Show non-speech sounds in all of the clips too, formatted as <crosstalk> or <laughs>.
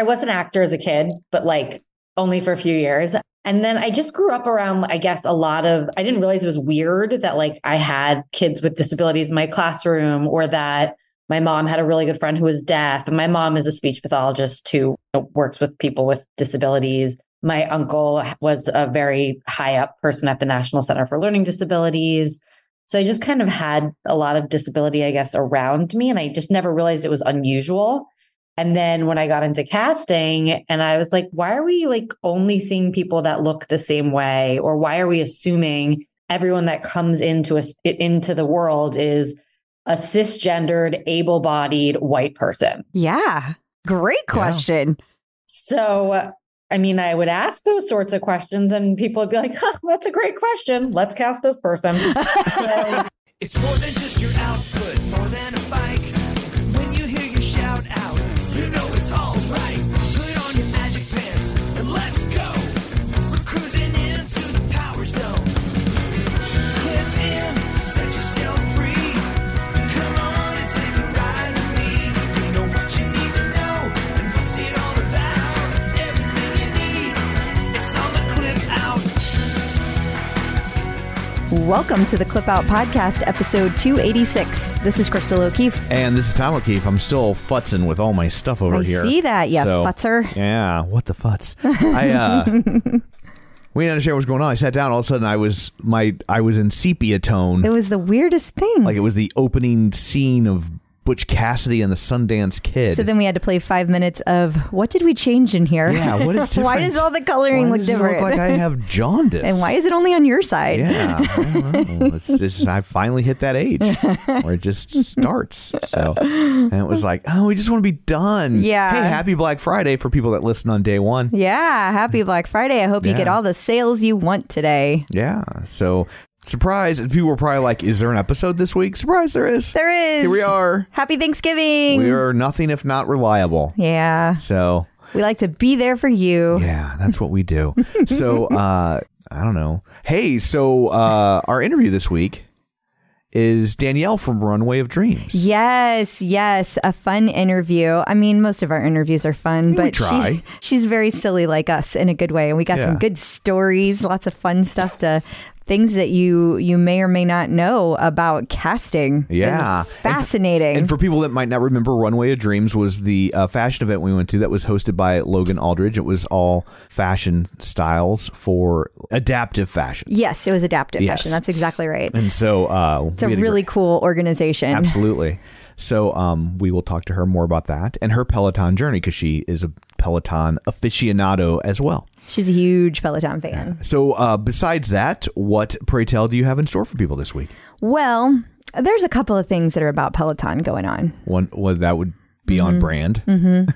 I was an actor as a kid, but like only for a few years. And then I just grew up around, I guess, a lot of, I didn't realize it was weird that like I had kids with disabilities in my classroom or that my mom had a really good friend who was deaf. And my mom is a speech pathologist who works with people with disabilities. My uncle was a very high up person at the National Center for Learning Disabilities. So I just kind of had a lot of disability, I guess, around me. And I just never realized it was unusual. And then when I got into casting and I was like, why are we like only seeing people that look the same way? Or why are we assuming everyone that comes into us into the world is a cisgendered, able-bodied white person? Yeah. Great question. Yeah. So I mean, I would ask those sorts of questions and people would be like, huh, that's a great question. Let's cast this person. <laughs> so, it's more than just your output, more than a bike. Welcome to the Clip Out Podcast, episode 286. This is Crystal O'Keefe. And this is Tom O'Keefe. I'm still futzing with all my stuff over I here. see that, yeah, So, futzer. Yeah, what the futz? I uh <laughs> we didn't understand what was going on. I sat down, all of a sudden I was my I was in sepia tone. It was the weirdest thing. like it was the opening scene of Butch Cassidy and the Sundance Kid. so then we had to play five minutes of what did we change in here? yeah, what is different? <laughs> why does all the coloring Why look does it? Look like I have <laughs> jaundice. and why is it only on your side? Yeah, I don't know. <laughs> It's just I finally hit that age where it just starts. So, and it was like, oh, we just want to be done. Yeah. Hey, happy Black Friday for people that listen on day one. Yeah, happy Black Friday. I hope you get all the sales you want today. Yeah. So, surprise! and People were probably like, "Is there an episode this week?" Surprise! There is. There is. Here we are. Happy Thanksgiving. We are nothing if not reliable. yeah. So, We like to be there for you. yeah, that's what we do. so, <laughs> uh, I don't know. Hey, so uh, our interview this week is Danielle from Runway of Dreams. Yes, yes, a fun interview. I mean, most of our interviews are fun, but she she's very silly like us in a good way, and we got Yeah. some good stories, lots of fun stuff to things that you you may or may not know about casting. Yeah. fascinating. And for people that might not remember, Runway of Dreams was the uh, fashion event we went to that was hosted by Logan Aldridge. It was all fashion styles for adaptive fashion. yes, it was adaptive Yes. fashion. That's exactly right. And so uh, It's a really cool organization. Absolutely. So um, we will talk to her more about that and her Peloton journey because she is a Peloton aficionado as well. She's a huge Peloton fan. So uh, besides that, what pray tell do you have in store for people this week? Well, there's a couple of things that are about Peloton going on. One, well, that would be Mm-hmm. on brand.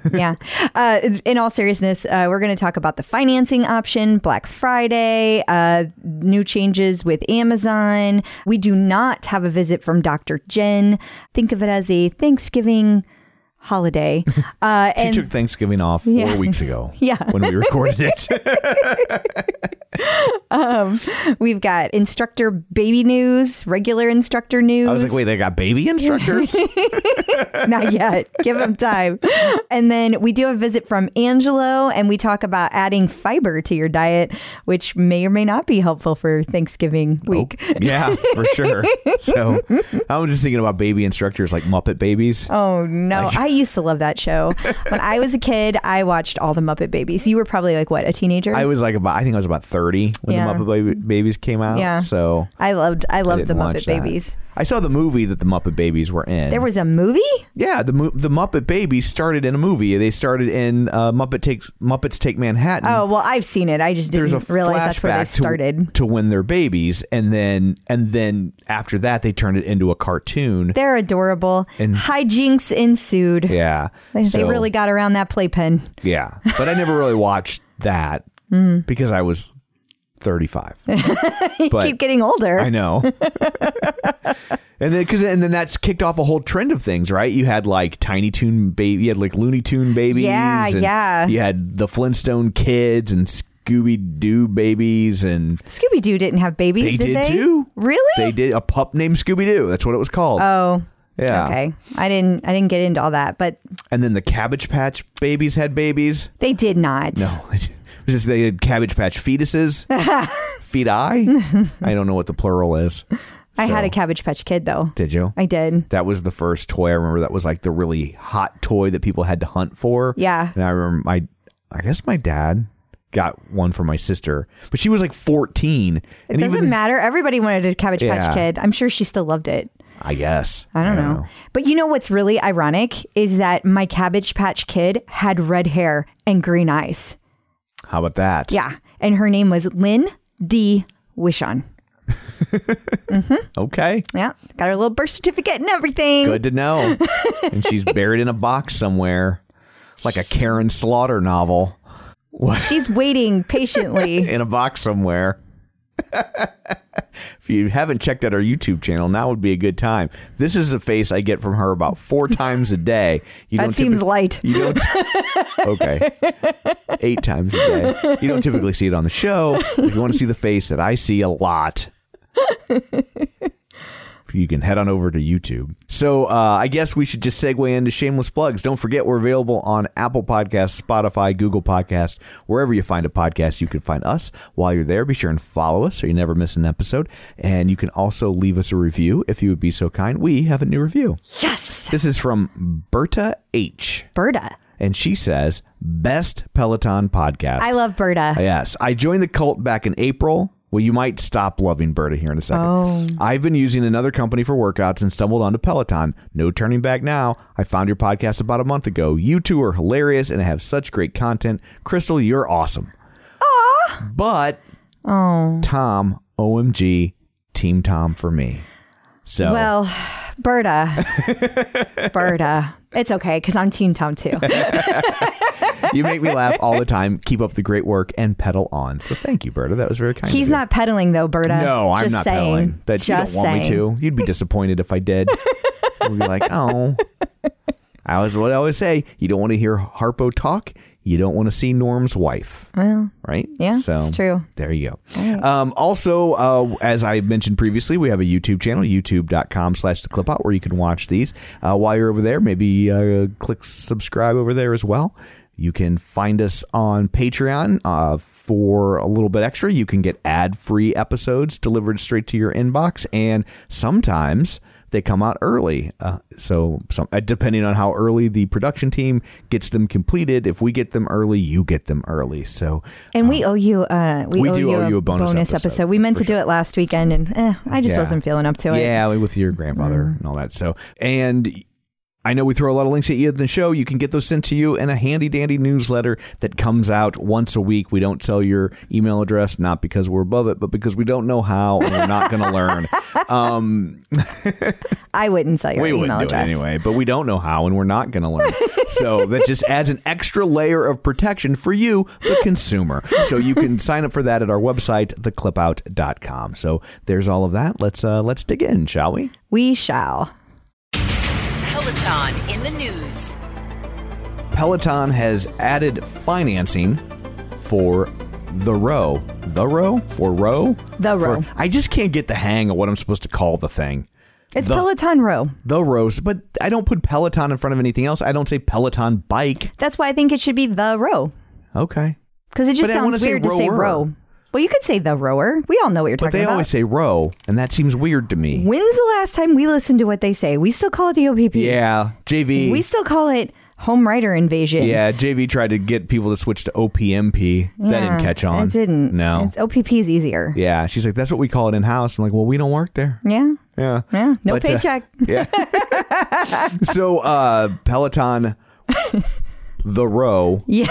<laughs> yeah. Uh, in all seriousness, uh, we're going to talk about the financing option, Black Friday, uh, new changes with Amazon. We do not have a visit from Dr. Jen. Think of it as a Thanksgiving holiday. <laughs> Uh, She and took Thanksgiving off four Yeah. weeks ago. <laughs> Yeah. when we recorded it. <laughs> Um, we've got instructor baby news, regular instructor news. I was like, wait, they got baby instructors? <laughs> Not yet. Give them time. And then we do a visit from Angelo, and we talk about adding fiber to your diet, which may or may not be helpful for Thanksgiving week. yeah, for sure. <laughs> So I was just thinking about baby instructors like Muppet Babies. Oh no! I used to love that show. When I was a kid, I watched all the Muppet Babies. You were probably like what, a teenager? I was like about, I think I was about 30 when Yeah. the Muppet Baby, Babies came out. Yeah. So I loved. I loved the Muppet. Babies. I saw the movie that the Muppet Babies were in. There was a movie. yeah, the mo- the Muppet Babies started in a movie. They started in uh, Muppet takes Muppets Take Manhattan. Oh well, I've seen it. I just didn't a realize that's where they flashback to- started. to, when they're babies, and then and then after that they turned it into a cartoon. They're adorable. And- Hijinks ensued. yeah, They, they really got around that playpen. Yeah, but I never really watched that <laughs> Mm. because I was 35. <laughs> You But- keep getting older. I know. <laughs> and then because and then that's kicked off a whole trend of things, right? You had like Tiny Toon baby, you had like Looney Tune babies, Yeah, yeah. You had the Flintstone kids and Scooby Doo babies, and Scooby Doo didn't have babies, they did did they? too. Really? They did a pup named Scooby Doo. That's what it was called. Oh, Yeah. Okay. I didn't I didn't get into all that, but And then the Cabbage Patch babies had babies. they did not. No, it was just they had Cabbage Patch fetuses. <laughs> Feti. I I don't know what the plural is. I had a Cabbage Patch Kid though. Did you? I did. That was the first toy I remember. That was like the really hot toy that people had to hunt for. Yeah. And I remember my, I guess my dad got one for my sister, but she was like 14. It and doesn't matter. Everybody wanted a Cabbage Yeah. Patch Kid. I'm sure she still loved it. I guess. I don't, know. But you know what's really ironic is that my Cabbage Patch Kid had red hair and green eyes. How about that? Yeah. And her name was Lynn D. Wishon. <laughs> Okay. Yeah. Got her little birth certificate and everything. Good to know. and she's <laughs> buried in a box somewhere, like a Karin Slaughter novel She's waiting patiently. <laughs> in a box somewhere. <laughs> if you haven't checked out our YouTube channel, now would be a good time. This is a face I get from her about four <laughs> times a day. You that seems typi- light. You don't. <laughs> okay. Eight times a day. You don't typically see it on the show. If you want to see the face that I see a lot, you can head on over to YouTube. So uh, I guess we should just segue into shameless plugs. Don't forget we're available on Apple Podcasts, Spotify, Google Podcasts, wherever you find a podcast. You can find us while you're there. Be sure and follow us so you never miss an episode. And you can also leave us a review if you would be so kind. We have a new review. Yes. This is from Berta H Berta. and she says best peloton podcast I love Berta. yes i joined the cult back in april well you might stop loving berta here in a second. Oh. i've been using another company for workouts and stumbled onto peloton. No turning back now. I found your podcast about a month ago. You two are hilarious and have such great content. Crystal you're awesome. Aww. but Oh. tom omg team tom for me. So Well, Berta. <laughs> Berta. It's okay because I'm Teen Tom too. <laughs> you make me laugh all the time keep up the great work and pedal on so thank you berta that was very kind of He's not pedaling though, Berta. No, I'm Just not saying. pedaling. That Just you don't want saying. me to. You'd be disappointed if I did. <laughs> You'd be like, oh. I always what I always say. You don't want to hear Harpo talk. You don't want to see Norm's wife. Well, Right? yeah, So it's true. There you go. Um, also, uh, as I mentioned previously, we have a YouTube channel, youtube.com slash the clip out, where you can watch these. Uh, while you're over there, maybe uh, click subscribe over there as well. You can find us on Patreon. Uh, for a little bit extra, you can get ad free episodes delivered straight to your inbox, and sometimes they come out early. Uh, so, some, uh, depending on how early the production team gets them completed, if we get them early, you get them early. So, And we owe you. Uh, we, we owe do you owe you a bonus episode. episode, We meant to do it last weekend, and eh, I just Yeah. wasn't feeling up to it. Yeah, with your grandfather and all that. So, and I know we throw a lot of links at you in the show. You can get those sent to you in a handy dandy newsletter that comes out once a week. We don't tell your email address, not because we're above it, but because we don't know how and we're not going to learn. <laughs> Um, <laughs> I wouldn't sell your we email address. anyway, but we don't know how and we're not going to learn. <laughs> so that just adds an extra layer of protection for you, the consumer. So you can sign up for that at our website, theclipout.com. So there's all of that. Let's uh, let's dig in, shall we? We shall. Peloton in the news. Peloton has added financing for the row. The row? For row? The For- row. I just can't get the hang of what I'm supposed to call the thing. It's The- Peloton Row. The rows, but I don't put Peloton in front of anything else. I don't say Peloton bike. That's why I think it should be the row Okay. because it just But I wanna sounds say weird to say row. Well, you could say the rower. We all know what you're talking about. But talking they about. always say row, and that seems weird to me. When's the last time we listened to what they say? We still call it the OPP. Yeah, JV. We still call it home rider invasion. yeah, JV tried to get people to switch to OPMP. That didn't Yeah, catch on. It didn't. No. It's OPP is easier. yeah, she's like, that's what we call it in house. I'm like, well, we don't work there. Yeah. Yeah. Yeah. No But, uh, paycheck. <laughs> Yeah. <laughs> so uh Peloton <laughs> the row. yeah.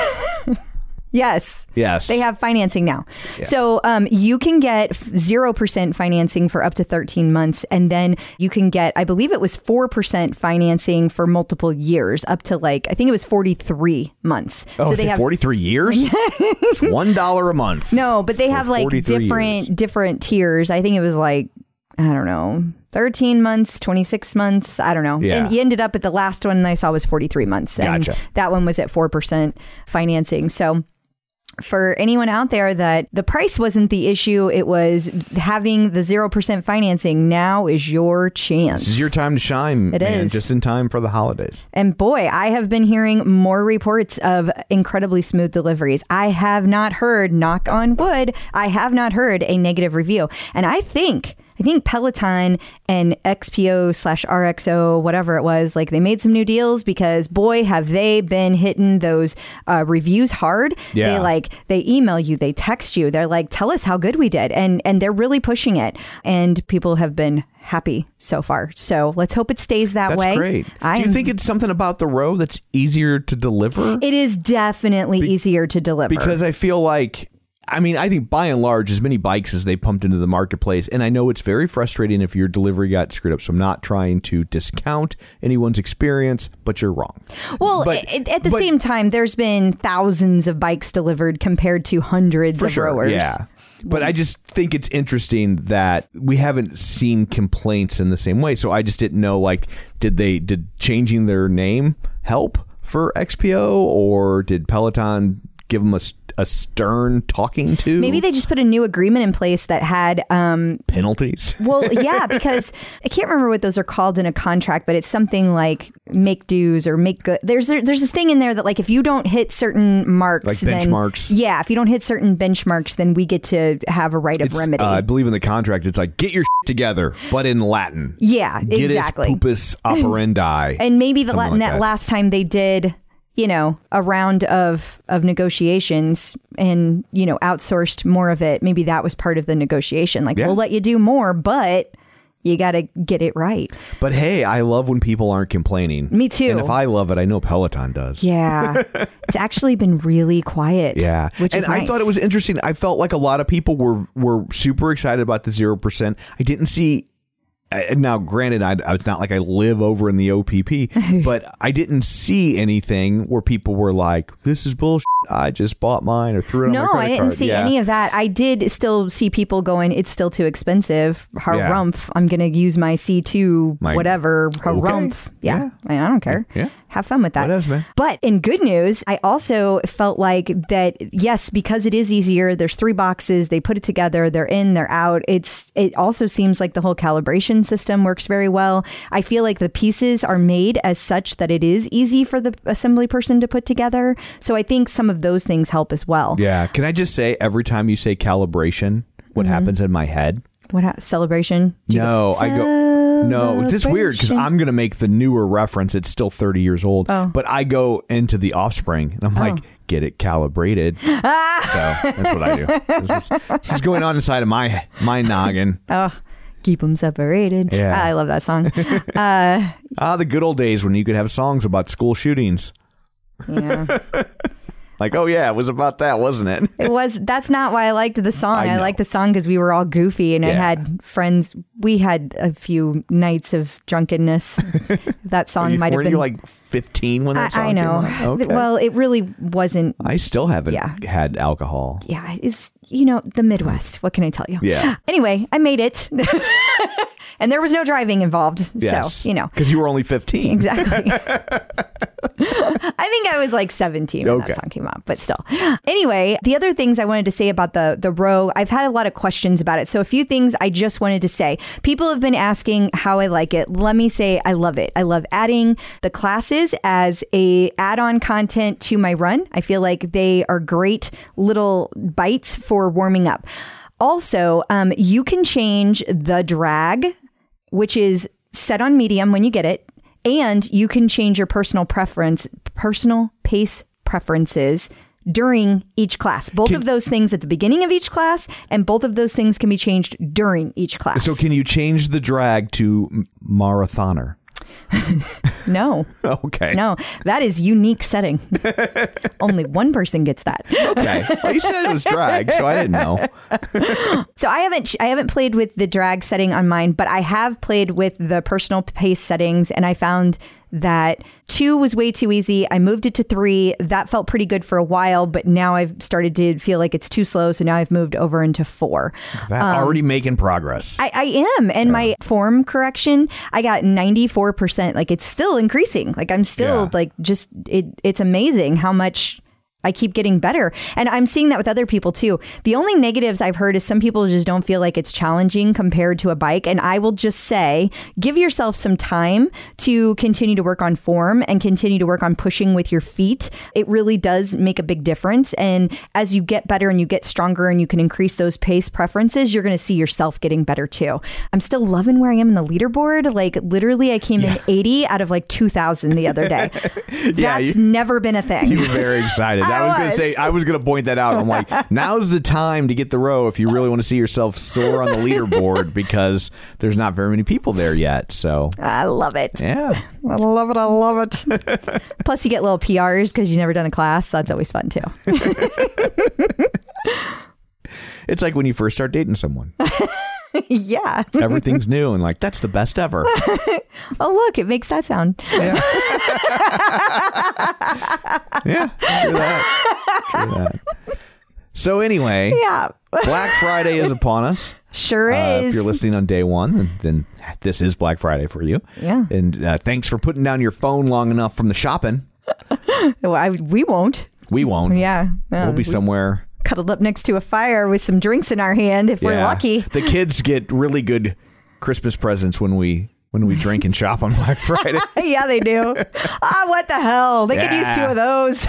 Yes. Yes. They have financing now. So um, you can get 0% financing for up to 13 months. And then you can get, I believe it was 4% financing for multiple years, up to like, I think it was 43 months. Oh, so so they have 43 years? <laughs> it's $1 a month. No, but they have like different years. different tiers. I think it was like I don't know, 13 months, 26 months, I don't know. Yeah. And you ended up at the last one I saw was 43 months. And Gotcha. that one was at 4% financing. So for anyone out there that the price wasn't the issue, it was having the 0% financing. Now is your chance. This is your time to shine, It man, is. just in time for the holidays. And boy, I have been hearing more reports of incredibly smooth deliveries. I have not heard, knock on wood, I have not heard a negative review. And I think. I think Peloton and XPO slash RXO, whatever it was, like they made some new deals because boy, have they been hitting those uh, reviews hard. Yeah. They like they email you, they text you, they're like, tell us how good we did, and and they're really pushing it, and people have been happy so far. So let's hope it stays that That's way. great. I Do you think it's something about the row that's easier to deliver? it is definitely easier to deliver. because I feel like I mean, I think by and large, as many bikes as they pumped into the marketplace, and I know it's very frustrating if your delivery got screwed up. So I'm not trying to discount anyone's experience, but you're wrong. well, but- at, at the but- same time, there's been thousands of bikes delivered compared to hundreds of sure, rowers. yeah. But I just think it's interesting that we haven't seen complaints in the same way. So I just didn't know, like, did they did changing their name help for XPO, or did Peloton give them a, a stern talking to? Maybe they just put a new agreement in place that had um, penalties. <laughs> Well, yeah, because I can't remember what those are called in a contract, but it's something like make dues or make good. There's there, there's this thing in there that like if you don't hit certain marks, Like then- benchmarks? yeah, if you don't hit certain benchmarks, then we get to have a right of It's, remedy. uh, I believe in the contract, it's like get your shit together, but in Latin. yeah, Get exactly. pupus <laughs> operandi. and maybe the Latin like that that. last time they did you know a round of of negotiations and you know outsourced more of it maybe that was part of the negotiation like Yeah. we'll let you do more but you got to get it right but hey, I love when people aren't complaining. Me too. And if I love it, I know Peloton does. yeah <laughs> it's actually been really quiet Yeah, which and is I nice. thought it was interesting. I felt like a lot of people were were super excited about the zero percent. I didn't see. Now, granted, I, it's not like I live over in the OPP, <laughs> but I didn't see anything where people were like, "This is bullshit. I just bought mine or threw it no, I didn't card." see Yeah. any of that. I did still see people going, it's still too expensive. Harumph. I'm going to use my C2, My- whatever. Harumph. Yeah. I, I don't care. Yeah. Have fun with that. Whatevs, man. But in good news, I also felt like that, yes, because it is easier, there's three boxes, they put it together, they're in, they're out. It's, it also seems like the whole calibration system works very well. I feel like the pieces are made as such that it is easy for the assembly person to put together. So I think some of those things help as well. Yeah. Can I just say, every time you say calibration, what Mm-hmm. happens in my head? What ha- celebration? Do No, go, I go. No, it's just weird because I'm gonna make the newer reference. It's still 30 years old, Oh. but I go into the Offspring and I'm like, get it calibrated. <laughs> so that's what I do. This is, this is going on inside of my my noggin. Oh, keep them separated. Yeah. I love that song. <laughs> Ah, the good old days when you could have songs about school shootings. yeah. <laughs> Like, oh yeah, it was about that, wasn't it? It was. That's not why I liked the song. I I, liked the song because we were all goofy, and I had friends. We had a few nights of drunkenness. <laughs> that song might have been you like 15 when I, that song I know. came out? Okay. Well, it really wasn't. I still haven't Yeah. had alcohol. Yeah, it's you know the Midwest. What can I tell you? Yeah. Anyway, I made it, <laughs> and there was no driving involved. Yes. So you know. because you were only 15. Exactly. <laughs> I think I was like 17 when Okay. that song came out, but still. Anyway, the other things I wanted to say about the the row, I've had a lot of questions about it. So a few things I just wanted to say. People have been asking how I like it. Let me say I love it. I love adding the classes as a add-on content to my run. I feel like they are great little bites for warming up. Also, um, you can change the drag which is set on medium when you get it, and you can change your personal preference, personal pace preferences during each class. Both of those things at the beginning of each class, and both of those things can be changed during each class. So can you change the drag to marathoner? No, <laughs> Okay. no, that is unique setting. <laughs> Only one person gets that. Okay. Well, you said it was drag, so I didn't know. <laughs> So I haven't I haven't played with the drag setting on mine, but I have played with the personal pace settings, and I found that two was way too easy. I moved it to three. That felt pretty good for a while, but now I've started to feel like it's too slow. So now I've moved over into four. That um, already making progress. I, I am. And my form correction, I got 94%. Like it's still increasing. Like I'm still Yeah. like just, it, it's amazing how much I keep getting better. And I'm seeing that with other people too. The only negatives I've heard is some people just don't feel like it's challenging compared to a bike. And I will just say, give yourself some time to continue to work on form and continue to work on pushing with your feet. It really does make a big difference. And as you get better and you get stronger and you can increase those pace preferences, you're going to see yourself getting better too. I'm still loving where I am in the leaderboard. Like literally, I came in 80 out of like 2,000 the other day. <laughs> Yeah, That's you- never been a thing. You were very excited. <laughs> I, I was, going to say, I was going to point that out. I'm like, <laughs> now's the time to get the row if you really want to see yourself soar on the leaderboard <laughs> because there's not very many people there yet. So, I love it. yeah. I love it. I love it. <laughs> Plus, you get little PRs because you've never done a class. That's always fun too. It's like when you first start dating someone. <laughs> yeah. Everything's new and like, that's the best ever. <laughs> Oh, look, it makes that sound. Yeah. <laughs> yeah. True that. True that. So, anyway, Yeah. Black Friday is upon us. Sure Uh, is. if you're listening on day one, then, then this is Black Friday for you. Yeah. And uh, thanks for putting down your phone long enough from the shopping. Well, I, we won't. We won't. Yeah. No, We'll be we somewhere. Cuddled up next to a fire with some drinks in our hand if we're Yeah. lucky. <laughs> The kids get really good Christmas presents when we when we drink and shop on Black <laughs> Friday. yeah, they do. <laughs> ah, what the hell? They could use two Yeah. of those.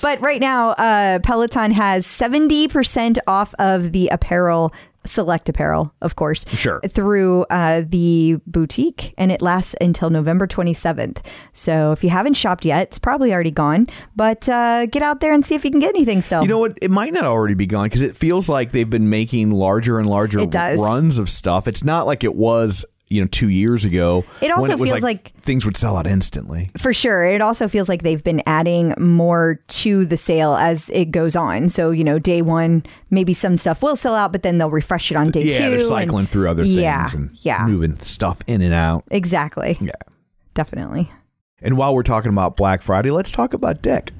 but right now, uh, Peloton has 70% off of the apparel, select apparel, of course. Sure. Through uh, the boutique, and it lasts until November 27th. So if you haven't shopped yet, it's probably already gone. But uh, get out there and see if you can get anything still. You know what? It might not already be gone because it feels like they've been making larger and larger runs of stuff. It's not like it was, you know, two years ago. It also it was feels like- things would sell out instantly. For sure. It also feels like they've been adding more to the sale as it goes on. So, you know, day one, maybe some stuff will sell out, but then they'll refresh it on day two. yeah, they're and- cycling through other things yeah, and yeah. moving stuff in and out. Exactly. Yeah. Definitely. And while we're talking about Black Friday, let's talk about Dick.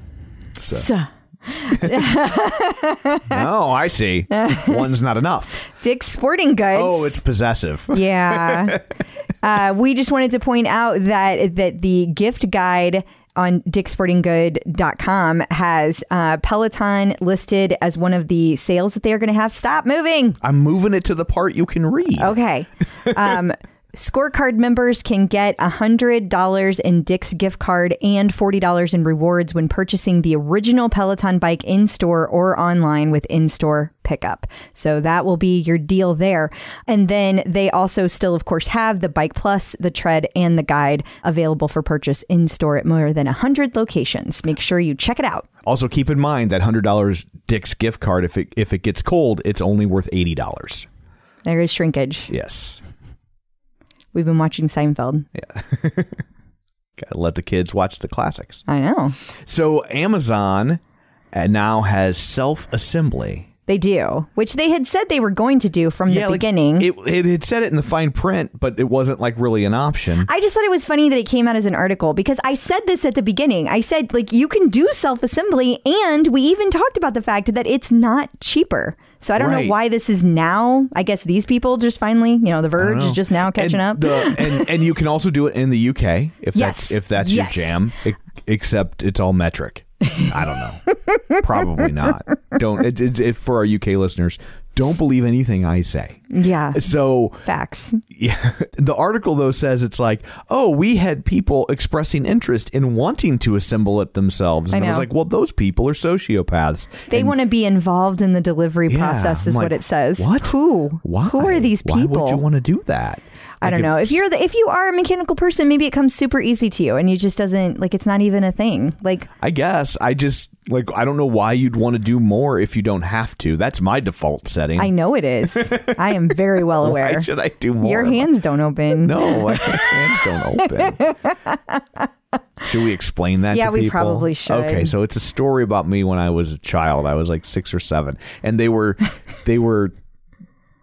So, So, <laughs> oh, I see. <laughs> One's not enough. Dick's Sporting Goods. Oh, it's possessive. <laughs> yeah. uh, we just wanted to point out that that the gift guide on dicksportinggood.com has uh, Peloton listed as one of the sales that they're going to have. Stop moving. I'm moving it to the part you can read. Okay. Um, scorecard members can get $100 in Dick's gift card and $40 in rewards when purchasing the original Peloton bike in store or online with in store pickup. So that will be your deal there. And then they also still, of course, have the Bike Plus, the Tread, and the Guide available for purchase in store at more than 100 locations. Make sure you check it out. Also, keep in mind that hundred dollars Dick's gift card. If it if it gets cold, it's only worth eighty dollars. There is shrinkage. Yes. We've been watching Seinfeld. Yeah. <laughs> Gotta let the kids watch the classics. I know. So Amazon uh, now has self assembly. They do, which they had said they were going to do from the beginning. it, it had said it in the fine print, but it wasn't like really an option. I just thought it was funny that it came out as an article because I said this at the beginning. I said, like, you can do self assembly, and we even talked about the fact that it's not cheaper. So I don't Right. know why this is now. I guess these people just finally, you know, The Verge is just now catching and up. The, <laughs> and and you can also do it in the UK if Yes. that's if that's Yes. your jam. e- except it's all metric. I don't know. <laughs> Probably not. Don't it, it, it- for our UK listeners. Don't believe anything I say. yeah, So facts. <laughs> yeah, the article though says it's like, oh, we had people expressing interest in wanting to assemble it themselves, and I, was like, well, those people are sociopaths. They want to be involved in the delivery Yeah, process, is I'm what it says. What? Who? Why? Who are these people? Why would you want to do that? I don't know. If you're the if you are a mechanical person, maybe it comes super easy to you, and you just doesn't like it's not even a thing. Like I guess I just like I don't know why you'd want to do more if you don't have to. That's my default setting. I know it is. I am very well <laughs> aware. why should I do more? Your hands don't open. No, my hands don't open. <laughs> Should we explain that? Yeah, we people? probably should. Okay, so it's a story about me when I was a child. I was like six or seven, and they were, they were.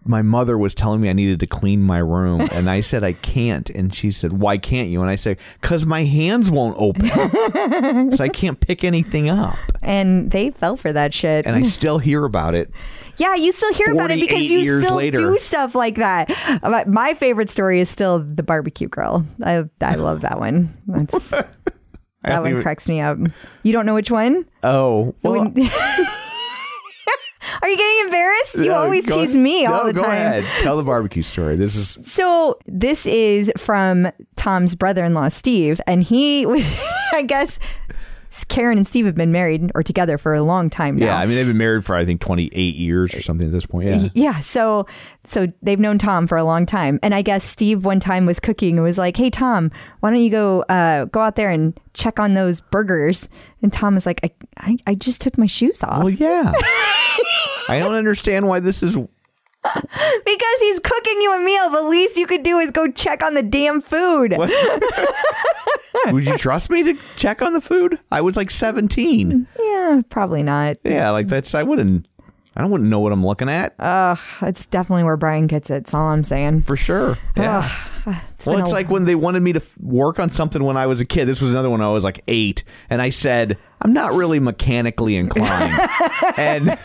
My mother was telling me I needed to clean my room, <laughs> and I said I can't, and she said, "Why can't you?" And I said, "Cause my hands won't open, <laughs> so I can't pick anything up." And they fell for that shit. And I <laughs> still hear about it. yeah, you still hear about it because you still later. do stuff like that. Uh, my favorite story is still the barbecue grill. I I love that one. That's That one even- cracks me up. You don't know which one? Oh, well, When- Are you getting embarrassed? You no, always go- tease me all no, the go time. ahead. Tell the barbecue story. This is <laughs> So this is from Tom's brother-in-law Steve, and he was, <laughs> I guess, Karen and Steve have been married or together for a long time now. yeah. I mean, they've been married for I think 28 years or something at this point. Yeah. Yeah, so so they've known Tom for a long time, and I guess Steve one time was cooking and was like, "Hey Tom, why don't you go uh, go out there and check on those burgers?" And Tom was like, "I I, I just took my shoes off Well, yeah. <laughs> I don't understand why this is. because he's cooking you a meal. The least you could do is go check on the damn food." <laughs> Would you trust me to check on the food? I was like 17. Yeah, probably not. Yeah, like that's I wouldn't. I wouldn't know what I'm looking at Ugh, it's definitely where Brian gets it. That's all I'm saying. for sure. Yeah. It's well, it's a- like when they wanted me to f- work on something when I was a kid. This was another one I was like eight, and I said I'm not really mechanically inclined, <laughs> and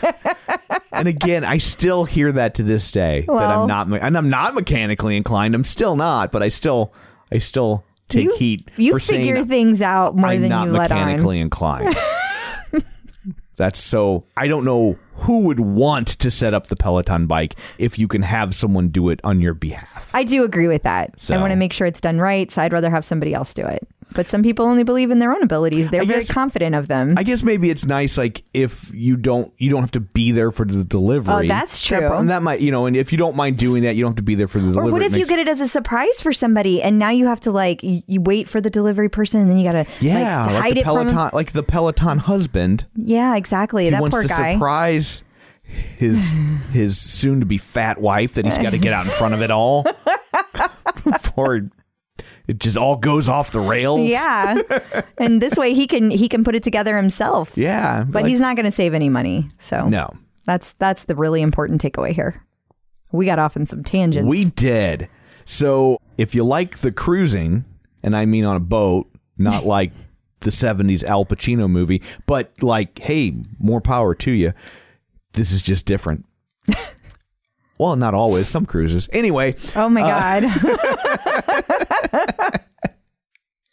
and again, I still hear that to this day that I'm not, me- and I'm not mechanically inclined. I'm still not, but I still, I still take you, heat you for figure saying things out more I'm than not you let on. mechanically inclined. <laughs> That's so. I don't know who would want to set up the Peloton bike if you can have someone do it on your behalf. I do agree with that. So- I want to make sure it's done right, so I'd rather have somebody else do it. But some people only believe in their own abilities. They're I very guess- confident of them. I guess maybe it's nice, like if you don't, you don't have to be there for the delivery. Oh, that's That, true. and that might, you know, and if you don't mind doing that, you don't have to be there for the or delivery. what It if you get it as a surprise for somebody and now you have to like you, you wait for the delivery person and then you gotta Yeah, like, like, hide the it Peloton, from like the Peloton husband. Yeah, exactly. He that wants poor to guy. surprise his his soon to be fat wife that he's got to get out in front of it all <laughs> <laughs> before it just all goes off the rails. Yeah. <laughs> and this way he can he can put it together himself. yeah, But like- he's not gonna save any money. So no. that's that's the really important takeaway here. We got off in some tangents. We did. So if you like the cruising, and I mean on a boat, not <laughs> like the 70s Al Pacino movie, but like, hey, more power to you. This is just different. <laughs> well, not always, some cruises. Anyway, Oh my Uh, god.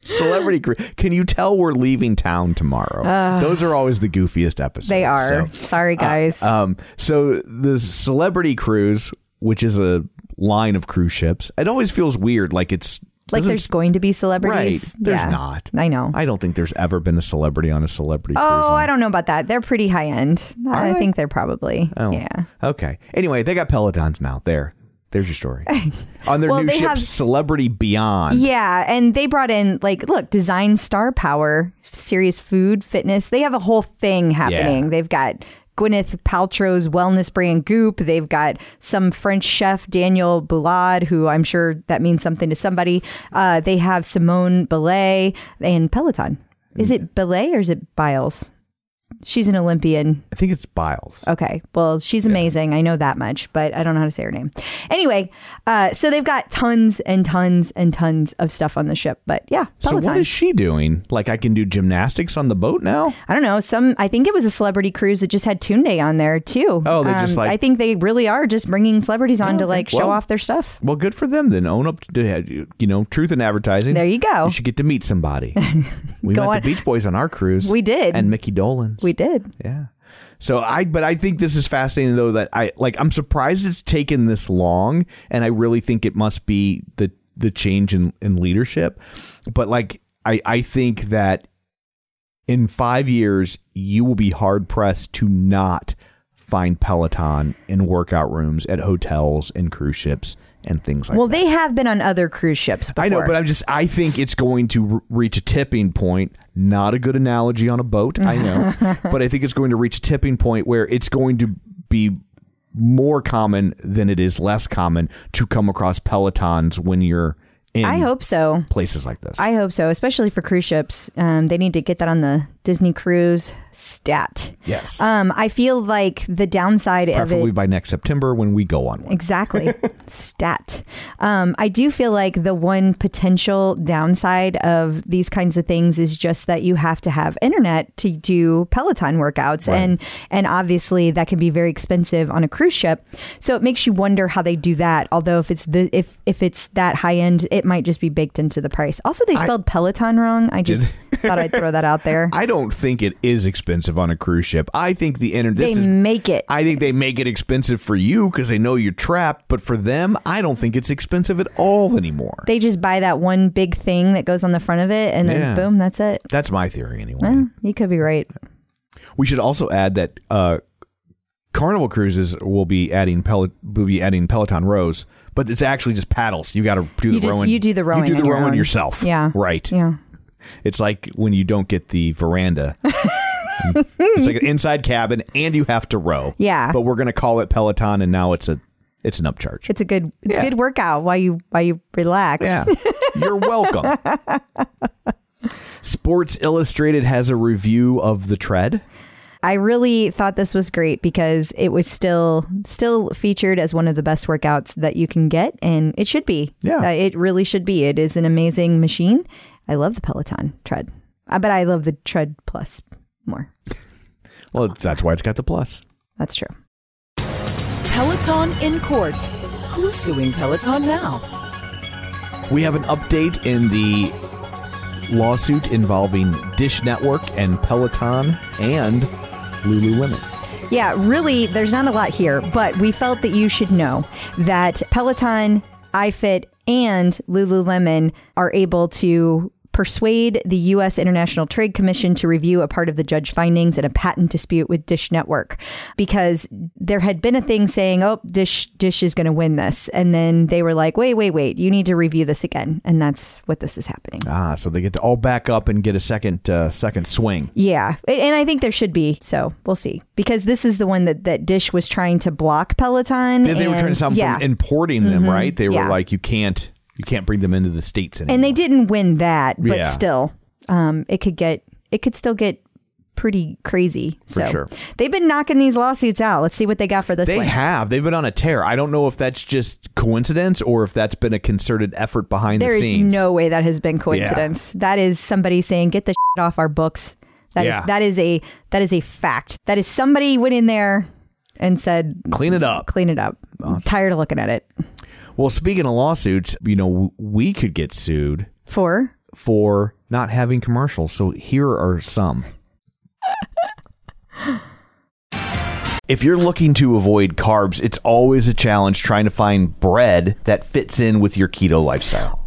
Celebrity cruise. Can you tell we're leaving town tomorrow? Those are always the goofiest episodes. they are. so. Sorry guys. Um, so the celebrity cruise, which is a line of cruise ships, it always feels weird. Like it's like there's going to be celebrities. right. There's Yeah. not. I know. I don't think there's ever been a celebrity on a celebrity cruise. Oh. I don't know about that. They're pretty high end. I think they're probably. Oh. Yeah. Okay. Anyway, they got Pelotons now. There. There's your story. <laughs> on their Well, new ship, have- Celebrity Beyond. Yeah, and they brought in like look, design star power, serious food, fitness. They have a whole thing happening. Yeah. They've got Gwyneth Paltrow's wellness brand Goop. They've got some French chef Daniel Boulud, who I'm sure that means something to somebody. Uh, they have Simone Belay and Peloton. Is it Belay or is it Biles? She's an Olympian. I think it's Biles. Okay. Well, she's amazing. I know that much, but I don't know how to say her name. Anyway, uh, so they've got tons and tons and tons of stuff on the ship. But yeah, So Peloton. what is she doing? Like I can do gymnastics on the boat now? I don't know. Some I think it was a celebrity cruise that just had Tunde on there too. Oh, they're just like- I think they really are just bringing celebrities on to like show Well- off their stuff. Well, good for them then. Own up to you know truth in advertising. There you go. You should get to meet somebody. <laughs> We Go met on. the Beach Boys on our cruise. We did. and Mickey We did. Yeah. So I, but I think this is fascinating though that I like. I'm surprised it's taken this long, and I really think it must be the the change in in leadership. But like, I I think that in five years you will be hard pressed to not find Peloton in workout rooms at hotels and cruise ships and things like Well, that. they have been on other cruise ships before. I know, but I'm just. I think it's going to r- reach a tipping point. Not a good analogy on a boat, I know, <laughs> but I think it's going to reach a tipping point where it's going to be more common than it is less common to come across pelotons when you're in I hope so. places like this. I hope so, especially for cruise ships. Um, they need to get that on the Disney cruise stat. Yes. Um, I feel like the downside of Preferably it by next September when we go on one. Exactly. <laughs> Stat. Um, I do feel like the one potential downside of these kinds of things is just that you have to have internet to do Peloton workouts, and and obviously that can be very expensive on a cruise ship. So it makes you wonder how they do that. Although if it's the if if it's that high end, it might just be baked into the price. Also, they spelled Peloton wrong. I just thought I'd throw that out there. <laughs> I don't think it is expensive on a cruise ship. I think the internet. they is make it. I think they make it expensive for you because they know you're trapped. But for them, I don't think it's expensive at all anymore. they just buy that one big thing that goes on the front of it, and then Yeah. boom, that's it. That's my theory anyway. Well, you could be right. We should also add that uh, Carnival Cruises will be adding Pel- will be adding Peloton rows, but it's actually just paddles. You got to do the You just- rowing. you do the rowing You do the rowing own. yourself. Yeah. Right. Yeah. It's like when you don't get the veranda. <laughs> it's like an inside cabin, and you have to row. Yeah. But we're gonna call it Peloton, and now it's a it's an upcharge. It's a good it's Yeah. a good workout while you while you relax. Yeah. <laughs> You're welcome. Sports Illustrated has a review of the tread. I really thought this was great because it was still still featured as one of the best workouts that you can get and it should be. Yeah. Uh, it really should be. It is an amazing machine. I love the Peloton tread. Uh, but I love the tread plus more. <laughs> Well, that's why it's got the plus. That's true. Peloton in court. Who's suing Peloton now? We have an update in the lawsuit involving Dish Network and Peloton and Lululemon. Yeah, really, there's not a lot here, but we felt that you should know that Peloton, iFit, and Lululemon are able to persuade the U.S. International Trade Commission to review a part of the judge findings in a patent dispute with Dish Network because there had been a thing saying, "Oh, Dish Dish is going to win this," and then they were like, "Wait, wait, wait! You need to review this again," and that's what this is happening. Ah, so they get to all back up and get a second uh, second swing. Yeah, and I think there should be. So we'll see because this is the one that that Dish was trying to block Peloton. They, they were trying to and- stop yeah, Mm-hmm. from importing them, right? They were Yeah. like, you can't you can't bring them into the states anymore. and they didn't win that, but Yeah. still, um, it could get it could still get pretty crazy. So sure. they've been knocking these lawsuits out. Let's see what they got for this They one. have. They've been on a tear. I don't know if that's just coincidence or if that's been a concerted effort behind There the is scenes. no way that has been coincidence. That is somebody saying, "Get the shit off our books." That is Yeah. that is a that is a fact. That is somebody went in there and said, Clean it up. "Clean it up." I'm tired of looking at it. Well, speaking of lawsuits, you know, we could get sued For for not having commercials. So here are some. If you're looking to avoid carbs, it's always a challenge trying to find bread that fits in with your keto lifestyle.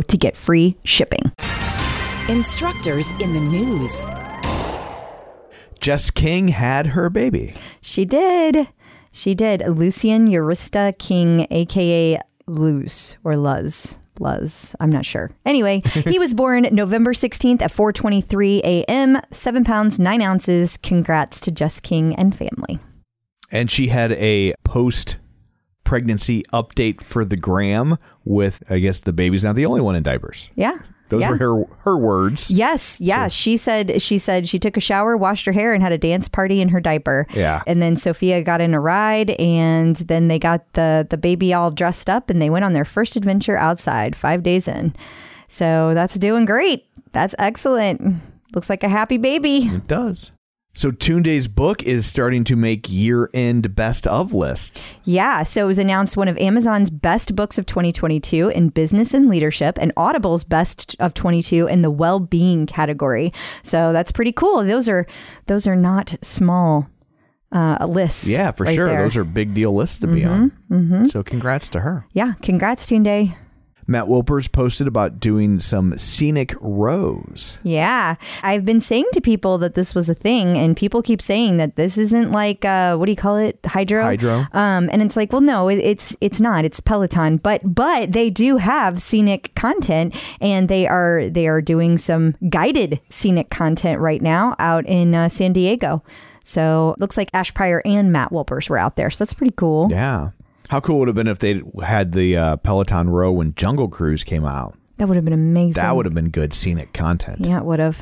to get free shipping. Instructors in the news. Jess King had her baby. She did. She did. Lucian Eurista King, aka Luz or Luz. Luz. I'm not sure. Anyway, <laughs> he was born November 16th at 4:23 a.m. Seven pounds nine ounces. Congrats to Jess King and family. And she had a post pregnancy update for the gram with, I guess, the baby's not the only one in diapers. Yeah. Those yeah. were her her words. Yes, yeah. She said she said she took a shower, washed her hair, and had a dance party in her diaper. Yeah. And then Sophia got in a ride, and then they got the the baby all dressed up, and they went on their first adventure outside five days in. So that's doing great. That's excellent. Looks like a happy baby. It does. So Day's book is starting to make year-end best of lists. Yeah. So it was announced one of Amazon's best books of 2022 in business and leadership, and Audible's best of 22 in the well-being category. So that's pretty cool. Those are those are not small uh, lists. Yeah, for right sure. there. Mm-hmm. Those are big deal lists to be on. So congrats to her. Yeah. Congrats, Tunde. Matt Wilpers posted about doing some scenic rows. Yeah. I've been saying to people that this was a thing, and people keep saying that this isn't like uh, what do you call it, Hydrow? Hydrow. Um, and it's like, well, no, it, it's it's not. It's Peloton, but but they do have scenic content, and they are they are doing some guided scenic content right now out in uh, San Diego. So looks like Ash Pryor and Matt Wilpers were out there. So that's pretty cool. Yeah. How cool would it have been if they had the uh, Peloton row when Jungle Cruise came out? That would have been amazing. That would have been good scenic content. Yeah, it would have.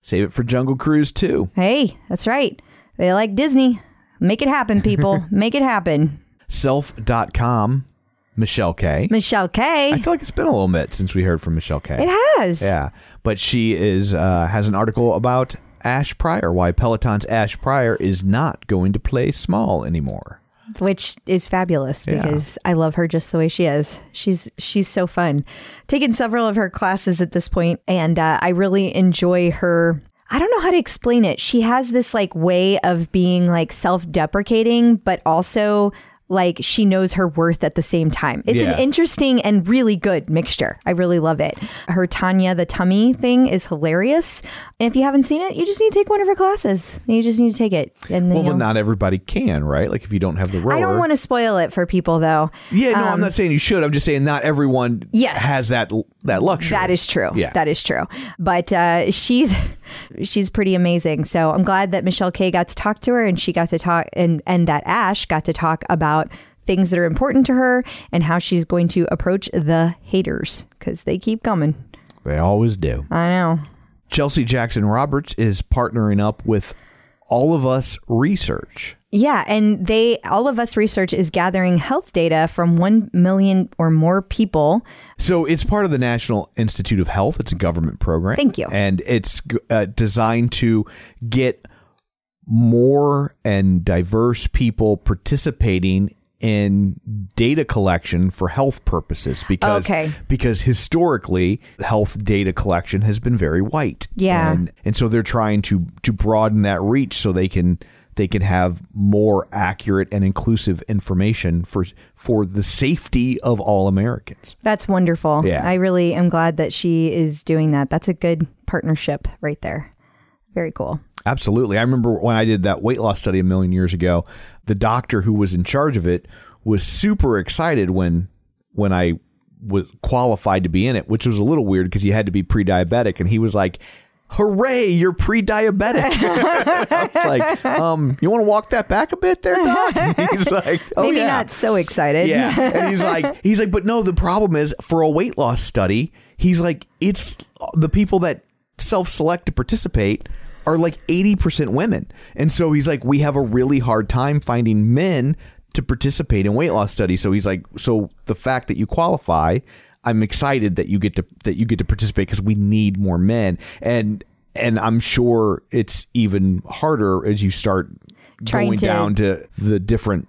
Save it for Jungle Cruise too. Hey, that's right. They like Disney. Make it happen, people. <laughs> Make it happen. Self.com, Michelle K. Michelle K. I feel like it's been a little bit since we heard from Michelle K. It has. Yeah, but she is uh, has an article about Ash Pryor, why Peloton's Ash Pryor is not going to play small anymore. Which is fabulous Yeah. because I love her just the way she is. She's she's so fun. Taken several of her classes at this point, and uh, I really enjoy her. I don't know how to explain it. She has this like way of being like self-deprecating, but also like she knows her worth at the same time. It's Yeah. an interesting and really good mixture. I really love it. Her Tanya the tummy thing is hilarious. And if you haven't seen it, you just need to take one of her classes. You just need to take it. And then Well, but not everybody can, right? Like if you don't have the rower. I don't want to spoil it for people though. Yeah, no, I'm not saying you should. I'm just saying not everyone Yes. has that that luxury. That is true. Yeah. That is true. But uh, she's <laughs> she's pretty amazing. So I'm glad that Michelle K got to talk to her and she got to talk and and that Ash got to talk about things that are important to her and how she's going to approach the haters because they keep coming. They always do. I know. Chelsea Jackson Roberts is partnering up with All of Us Research. Yeah, and they all of us research is gathering health data from 1 million or more people. So it's part of the National Institute of Health. It's a government program. Thank you. And it's uh, designed to get more and diverse people participating in data collection for health purposes because Okay. because historically health data collection has been very white Yeah. and and so they're trying to to broaden that reach so they can they can have more accurate and inclusive information for for the safety of all Americans. That's wonderful. Yeah. I really am glad that she is doing that. That's a good partnership right there. Very cool. Absolutely. I remember when I did that weight loss study a million years ago, the doctor who was in charge of it was super excited when when I was qualified to be in it, which was a little weird because you had to be pre-diabetic, and he was like. Hooray, you're pre-diabetic. <laughs> I was like, um, you want to walk that back a bit there, Doc? And <laughs> he's like, oh, Maybe yeah. not so excited. Yeah. And he's like, he's like, but no, the problem is for a weight loss study, he's like, it's the people that self select to participate are like 80% women. And so he's like, we have a really hard time finding men to participate in weight loss studies. So he's like, so the fact that you qualify, I'm excited that you get to that you get to participate because we need more men. And and I'm sure it's even harder as you start Trying going to- down to the different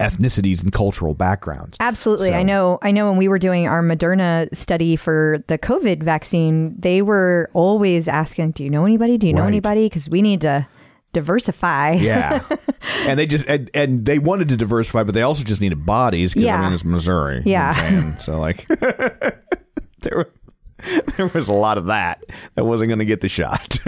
ethnicities and cultural backgrounds. Absolutely. So- I know I know when we were doing our Moderna study for the COVID vaccine, they were always asking, "Do you know anybody? Do you know Right. anybody?" because we need to diversify. Yeah. <laughs> and they just and, and they wanted to diversify, but they also just needed bodies because I Yeah. mean it's Missouri. you know what I'm saying? So like <laughs> there were- <laughs> there was a lot of that that wasn't going to get the shot.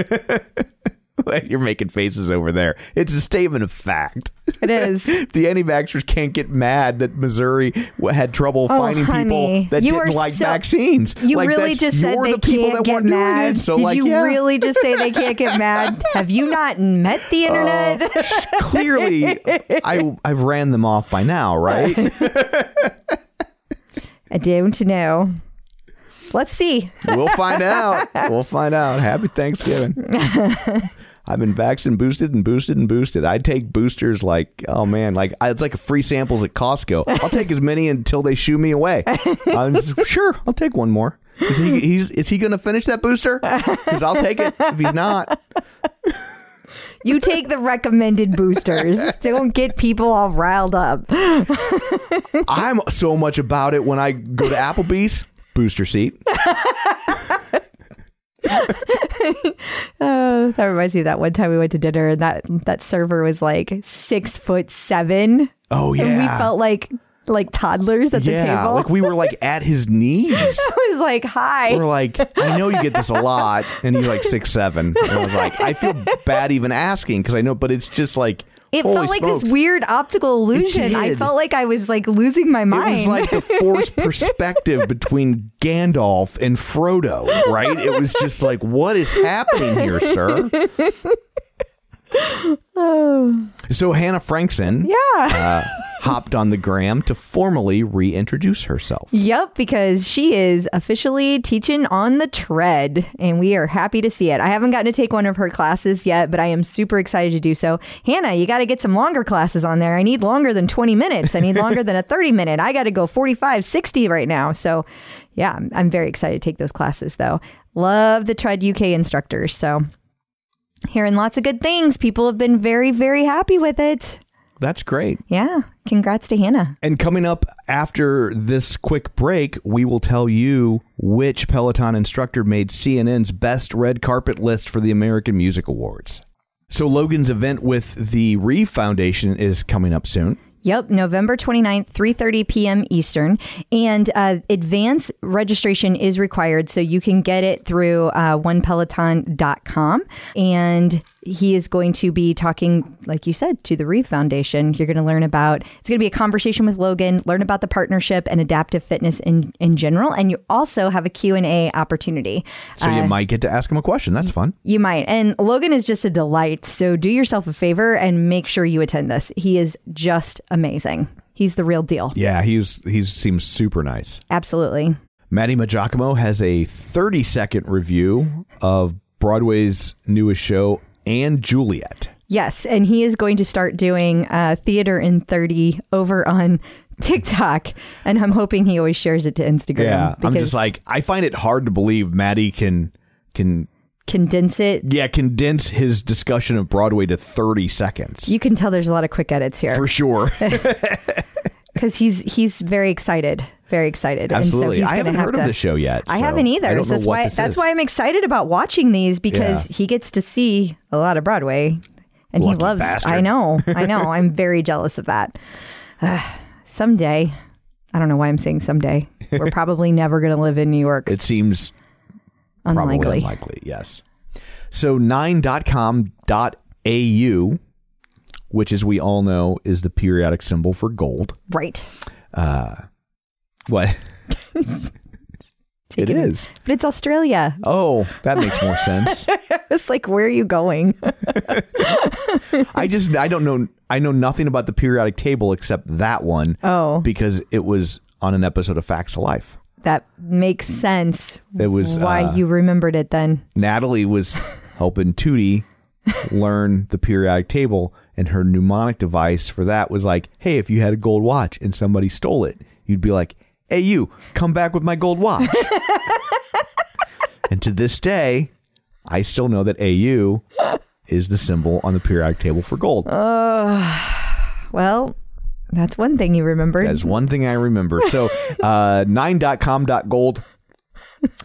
<laughs> You're making faces over there. It's a statement of fact. It is. <laughs> The anti-vaxxers can't get mad that Missouri had trouble Oh, finding honey, people that you didn't like so- vaccines. You Like, really just said they the can't that get mad. it. So Did like, you yeah. really just say they can't get mad? <laughs> Have you not met the oh, internet? Oh, clearly, I I've ran them off by now, right? I don't know. Let's see. we'll find out. We'll find out. Happy Thanksgiving. I've been vaxxed and boosted and boosted and boosted. I take boosters like, oh man, like I, it's like free samples at Costco. I'll take as many until they shoo me away. <laughs> I'm just, sure, I'll take one more. Is he he's is he going to finish that booster? Because I'll take it. If he's not, You take the recommended boosters. Don't get people all riled up. I'm so much about it when I go to Applebee's booster seat. Uh, <laughs> that reminds me of that one time we went to dinner and that that server was like six foot seven. Oh yeah, And we felt like like toddlers at the table. like we were like <laughs> at his knees. I was like, hi. We're like, I know you get this a lot, and he's like six seven. And I was like, I feel bad even asking because I know, but it's just like it holy felt like smokes. this weird optical illusion. I felt like I was like losing my mind. It was like the forced <laughs> perspective between Gandalf and Frodo, right? It was just like, what is happening here, sir? <laughs> Oh. So Hannah Frankson yeah. Uh, hopped on the gram to formally reintroduce herself. Yep, because she is officially teaching on the tread, and we are happy to see it. I haven't gotten to take one of her classes yet, but I am super excited to do so. Hannah, you got to get some longer classes on there. I need longer than 20 minutes. I need longer than a 30 <laughs> minute. I got to go 45, 60 right now. So, yeah, I'm, I'm very excited to take those classes, though. Love the Tread UK instructors. So, hearing lots of good things. People have been very, very happy with it. That's great. Yeah. Congrats to Hannah. And coming up after this quick break, we will tell you which Peloton instructor made CNN's best red carpet list for the American Music Awards. So Logan's event with the Reeve Foundation is coming up soon. Yep, November 29th, 3:30 p.m. Eastern, and uh, advance registration is required, so you can get it through uh, onepeloton.com. And he is going to be talking, like you said, to the Reeve Foundation. You're going to learn about. It's going to be a conversation with Logan, learn about the partnership and adaptive fitness in in general, and you also have a Q and A opportunity. So you uh, might get to ask him a question. That's fun. You might. And Logan is just a delight. So do yourself a favor and make sure you attend this. He is just amazing. He's the real deal. Yeah, he's he seems super nice. Absolutely. Matty Maggiacomo has a 30 second review of Broadway's newest show, and Juliet. Yes. And he is going to start doing uh, theater in 30 over on TikTok. And I'm hoping he always shares it to Instagram. Yeah, I'm just like I find it hard to believe Matty can can condense it. yeah condense his discussion of Broadway to 30 seconds You can tell there's a lot of quick edits here for sure. <laughs> because he's he's very excited, very excited. Absolutely, And so I he's haven't have heard to, of the show yet. I so haven't I either. don't So that's why that's is. why I'm excited about watching these because Yeah. he gets to see a lot of Broadway, and Lucky he loves. bastard. I know, I know. <laughs> I'm very jealous of that. Uh, someday, I don't know why I'm saying someday. We're <laughs> probably never going to live in New York. It seems probably Unlikely. unlikely. Yes. So 9.com.au which, as we all know, is the periodic symbol for gold. Right. What? it is. But it's Australia. Oh, that makes more sense. <laughs> It's like, where are you going? <laughs> I just I don't know I know nothing about the periodic table except that one. Oh. because it was on an episode of Facts of Life. that makes sense. It was why uh, you remembered it then. Natalie was <laughs> helping Tootie learn the periodic table, and her mnemonic device for that was like, "Hey, if you had a gold watch and somebody stole it, you'd be like, hey, you, come back with my gold watch." <laughs> and to this day, I still know that AU is the symbol on the periodic table for gold. Well, that's one thing you remember. That is one thing I remember. So, uh, <laughs> 9.com.gold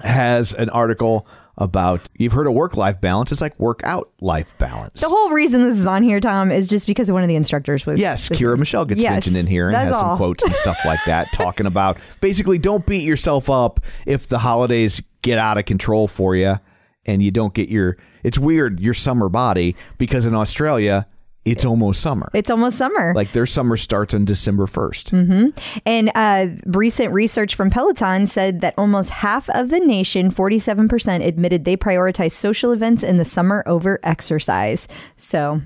has an article about you've heard of work life balance. It's like work out life balance. the whole reason this is on here, Tom, is just because one of the instructors was. Yes, Kirra Michel gets Yes, mentioned in here and has some all. quotes and stuff like that, <laughs> talking about basically don't beat yourself up if the holidays get out of control for you and you don't get your. It's weird your summer body because in Australia it's almost summer. It's almost summer. like their summer starts on December 1st. And uh, recent research from Peloton said that almost half of the nation, 47%, admitted they prioritize social events in the summer over exercise. So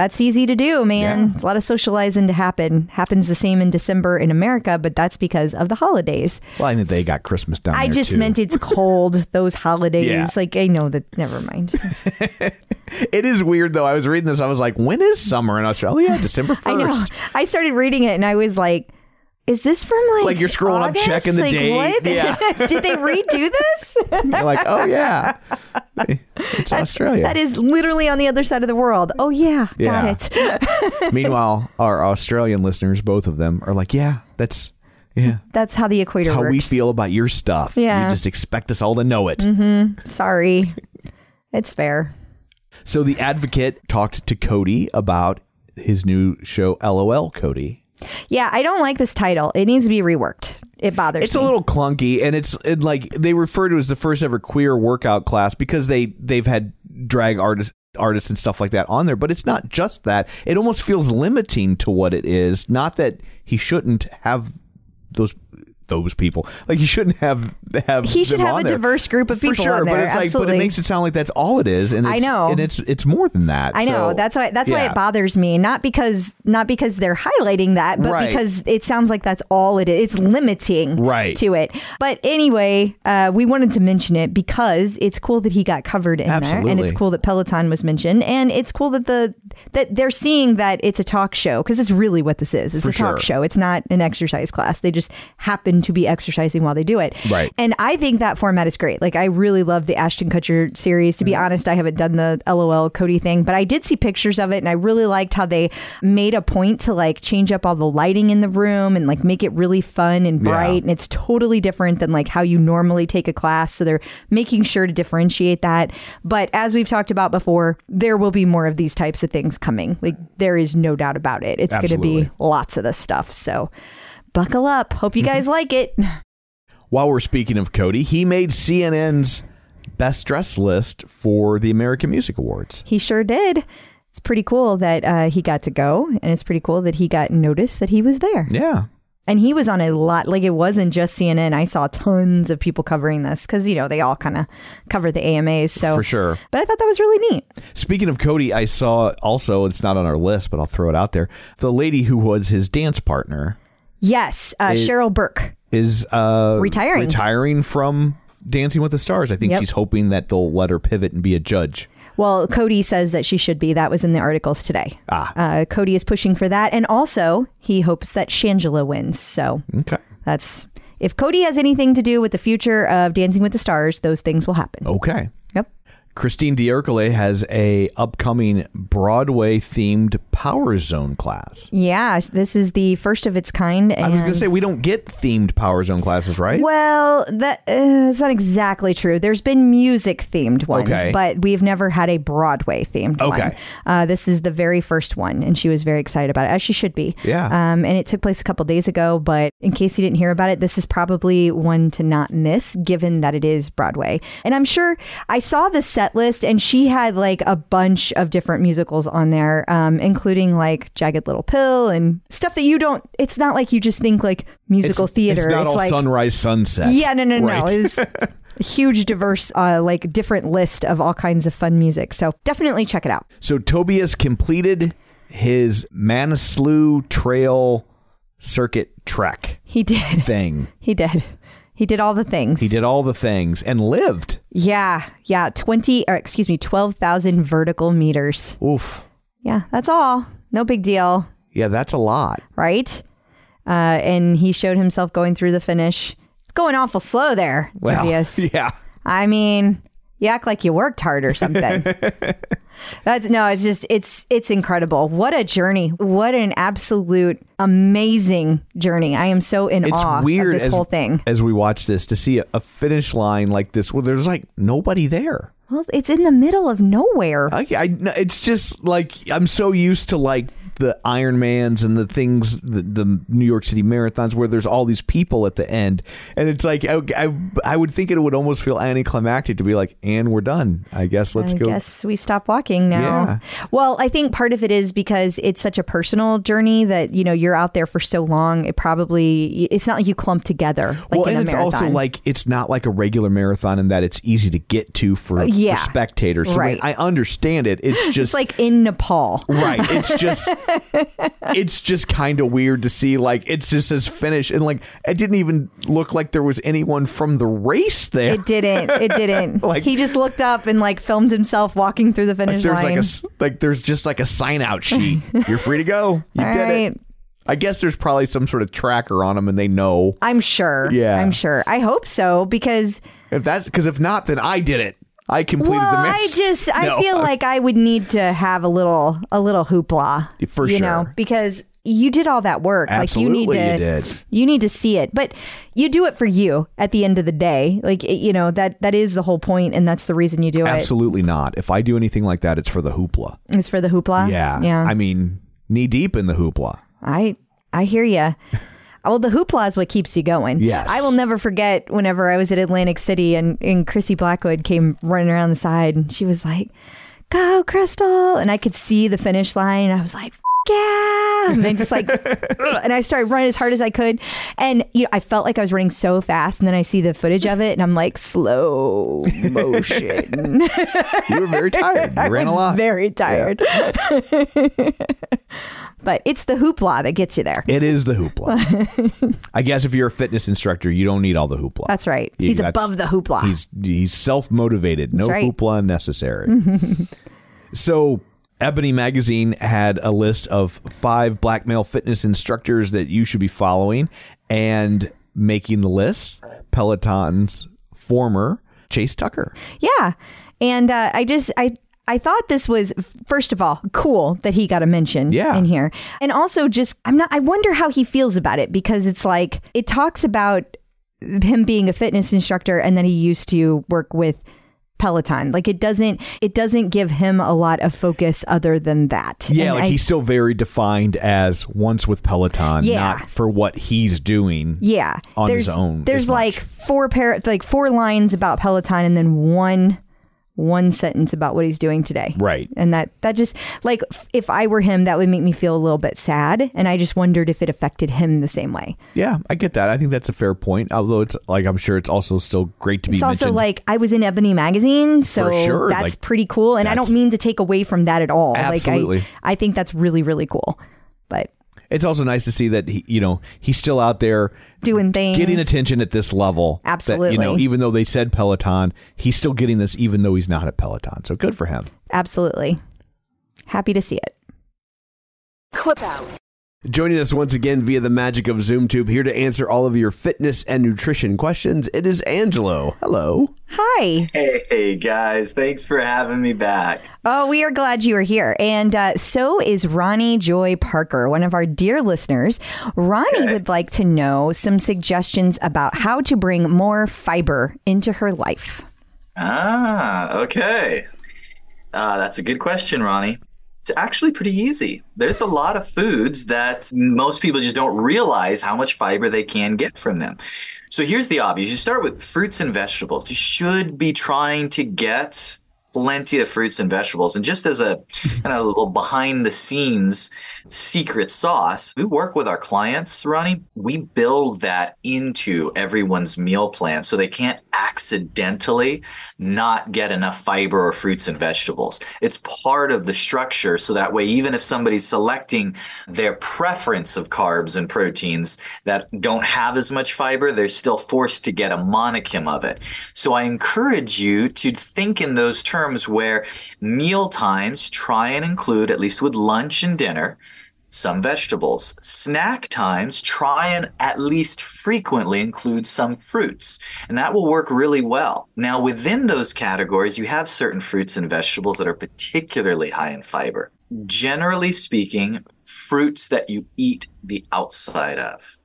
that's easy to do, man. It's a lot of socializing to happen. Happens the same in December in America, but that's because of the holidays. Well, I think they got Christmas down I just too. meant it's <laughs> cold, those holidays. Yeah. Like, I know that, never mind. <laughs> It is weird though. I was reading this. I was like, when is summer in Australia? December 1st. <laughs> I know. I started reading it and I was like, is this from like Like you're scrolling up, August? checking the like, date. What? Yeah. <laughs> Did they redo this? <laughs> You're like, oh yeah, it's Australia. That is literally on the other side of the world. Oh yeah, Yeah. got it. <laughs> Meanwhile, our Australian listeners, both of them, are like, yeah, that's yeah, That's how the equator that's how works. we feel about your stuff. Yeah. you just expect us all to know it. Mm-hmm. Sorry, it's fair. So the advocate talked to Cody about his new show, LOL. Cody, Yeah, I don't like this title. It needs to be reworked. It bothers me. it's me. a little clunky, and it's it, like they refer to it as the first ever queer workout class because they they've had drag artists artists and stuff like that on there but it's not just that it almost feels limiting to what it is not that he shouldn't have those those people like you shouldn't have have He should have a there. diverse group of For people sure on but there, it's like but it makes it sound like that's all it is and I know. and it's it's more than that I know. So, that's why that's why it bothers me. Not because not because they're highlighting that, but Right. because it sounds like that's all it is. It's limiting Right. to it. But anyway, uh, we wanted to mention it because it's cool that he got covered in there, and it's cool that Peloton was mentioned, and it's cool that the that they're seeing that it's a talk show because it's really what this is. It's For a talk sure. show. It's not an exercise class. They just happen to be exercising while they do it. Right. And I think that format is great. Like I really love the Ashton Kutcher series. To be Mm-hmm. honest, I haven't done the LOL Cody thing, but I did see pictures of it and I really liked how they made a point to like change up all the lighting in the room and like make it really fun and bright. Yeah. And it's totally different than like how you normally take a class. So they're making sure to differentiate that. But as we've talked about before, there will be more of these types of things coming. Like there is no doubt about it. It's going to be lots of this stuff. So buckle up. Hope you guys like it. while we're speaking of Cody he made CNN's best dress list for the American Music Awards He sure did. It's pretty cool that uh, he got to go, and it's pretty cool that he got noticed that he was there. yeah And he was on a lot, like it wasn't just CNN. I saw tons of people covering this because, you know, they all kind of cover the AMAs. So, for sure but I thought that was really neat. Speaking of Cody, I saw also, it's not on our list, but I'll throw it out there. The lady who was his dance partner Yes, uh, Cheryl Burke. is uh, Retiring. Retiring from Dancing with the Stars. I think Yep. she's hoping that they'll let her pivot and be a judge. Well, Cody says that she should be. That was in the articles today. Ah. Uh, Cody is pushing for that. And also, he hopes that Shangela wins. So Okay. that's if Cody has anything to do with the future of Dancing with the Stars, those things will happen. Okay. Christine D'Ercole has a upcoming Broadway themed Power Zone class. Yeah, this is the first of its kind. And I was going to say we don't get themed Power Zone classes, right? Well, that uh, it's not exactly true. There's been music themed ones, Okay. but we've never had a Broadway themed one. Okay. Uh, this is the very first one, and she was very excited about it, as she should be. Yeah. Um, and it took place a couple days ago, but in case you didn't hear about it, this is probably one to not miss, given that it is Broadway. And I'm sure I saw the set list, and she had like a bunch of different musicals on there, um, including like Jagged Little Pill and stuff that you don't. It's not like you just think like musical theater. It's not all like sunrise sunset. yeah, no, no, no. Right. It was a <laughs> huge, diverse, uh, like different list of all kinds of fun music. So definitely check it out. So Tobias completed his Manaslu Trail Circuit Trek He did. thing. <laughs> He did. He did all the things. He did all the things and lived. Yeah, yeah. Twenty, or excuse me, twelve thousand vertical meters. Oof. Yeah, that's all. No big deal, Yeah, that's a lot. right? Uh, and he showed himself going through the finish. It's going awful slow there, Well, Tobias. <laughs> yeah. I mean, you act like you worked hard or something. <laughs> That's no, it's just it's it's incredible. What a journey. What an absolute amazing journey. I am so in It's awe weird of this as, whole thing. as we watch this to see a, a finish line like this where there's like nobody there. Well, it's in the middle of nowhere. I, I, it's just like I'm so used to like the Ironmans and the things, the, the New York City marathons where there's all these people at the end, and it's like I, I, I would think it would almost feel anticlimactic to be like, and we're done. I guess let's go. I go. guess we stop walking now. Yeah. Well, I think part of it is because it's such a personal journey that you know you're out there for so long. It probably it's not like you clump together like well, in and it's marathon. also like it's not like a regular marathon in that it's easy to get to for, Uh, yeah. for spectators. So I mean, Right. I understand it. It's <laughs> just it's like in Nepal. Right. It's <laughs> just it's just kind of weird to see like it's just as finish and like it didn't even look like there was anyone from the race there. It didn't. It didn't. <laughs> Like- he just looked up and like filmed himself walking through the finish there's line. like a, like there's just like a sign out sheet. <laughs> You're free to go. You All did right. it. I guess there's probably some sort of tracker on them and they know. I'm sure. Yeah. I'm sure. I hope so because If that's because if not, then I did it. I completed well, the I marathon. just I <laughs> feel like I would need to have a little a little hoopla For you know because you did all that work like you need to you did. you need to see it but you do it for you at the end of the day like you know that that is the whole point and that's the reason you do it. Absolutely not. If I do anything like that, it's for the hoopla. it's for the hoopla Yeah. yeah I mean, knee deep in the hoopla. I I hear you. Well, the hoopla is what keeps you going. Yes. I will never forget whenever I was at Atlantic City and, and Chrissy Blackwood came running around the side and she was like, Go, Crystal. And I could see the finish line. And I was like, "F- yeah. And then just like, <laughs> and I started running as hard as I could. And, you know, I felt like I was running so fast. And then I see the footage of it and I'm like, slow motion. You were very tired. You <laughs> I ran a lot. very tired. <laughs> but it's the hoopla that gets you there. It is the hoopla. I guess if you're a fitness instructor, you don't need all the hoopla. That's right. You- He's that's- above the hoopla. He's he's self motivated. No right. hoopla necessary. so Ebony Magazine had a list of five black male fitness instructors that you should be following, and making the list, Peloton's former Chase Tucker. Yeah. And uh, I just I I thought this was first of all cool that he got a mention Yeah. in here. And also just I'm not I wonder how he feels about it because it's like it talks about him being a fitness instructor and then he used to work with Peloton. Like it doesn't it doesn't give him a lot of focus other than that. Yeah, And like I- he's still very defined as once with Peloton, Yeah. not for what he's doing. Yeah. on there's, his own There's much. like four pair like four lines about Peloton and then one one sentence about what he's doing today. Right. And that that just like if I were him that would make me feel a little bit sad and I just wondered if it affected him the same way. Yeah, I get that. I think that's a fair point. Although it's like I'm sure it's also still great to be It's also mentioned. like I was in Ebony magazine, so sure, that's like, pretty cool and I don't mean to take away from that at all. Absolutely. Like I I think that's really really cool. But it's also nice to see that he, you know, he's still out there doing things getting attention at this level. That, you know, even though they said Peloton, he's still getting this, even though he's not at Peloton. So good for him. Absolutely. Happy to see it. Clip out. Joining us once again via the magic of ZoomTube, here to answer all of your fitness and nutrition questions. It is Angelo. Hello. Hi. Hey guys, thanks for having me back. Oh, we are glad you are here. And uh, so is Ronnie Joy Parker, one of our dear listeners. Ronnie would like to know some suggestions about how to bring more fiber into her life. Ah, okay. Uh, that's a good question, Ronnie. It's actually pretty easy. There's a lot of foods that most people just don't realize how much fiber they can get from them. So here's the obvious. You start with fruits and vegetables. You should be trying to get plenty of fruits and vegetables. And just as a kind of little behind the scenes secret sauce, we work with our clients, Ronnie. We build that into everyone's meal plan so they can't accidentally not get enough fiber or fruits and vegetables. It's part of the structure. So that way, even if somebody's selecting their preference of carbs and proteins that don't have as much fiber, they're still forced to get a monicum of it. So I encourage you to think in those terms where meal times try and include, at least with lunch and dinner, some vegetables. Snack times, try and at least frequently include some fruits, and that will work really well. Now, within those categories, you have certain fruits and vegetables that are particularly high in fiber. Generally speaking, fruits that you eat the outside of.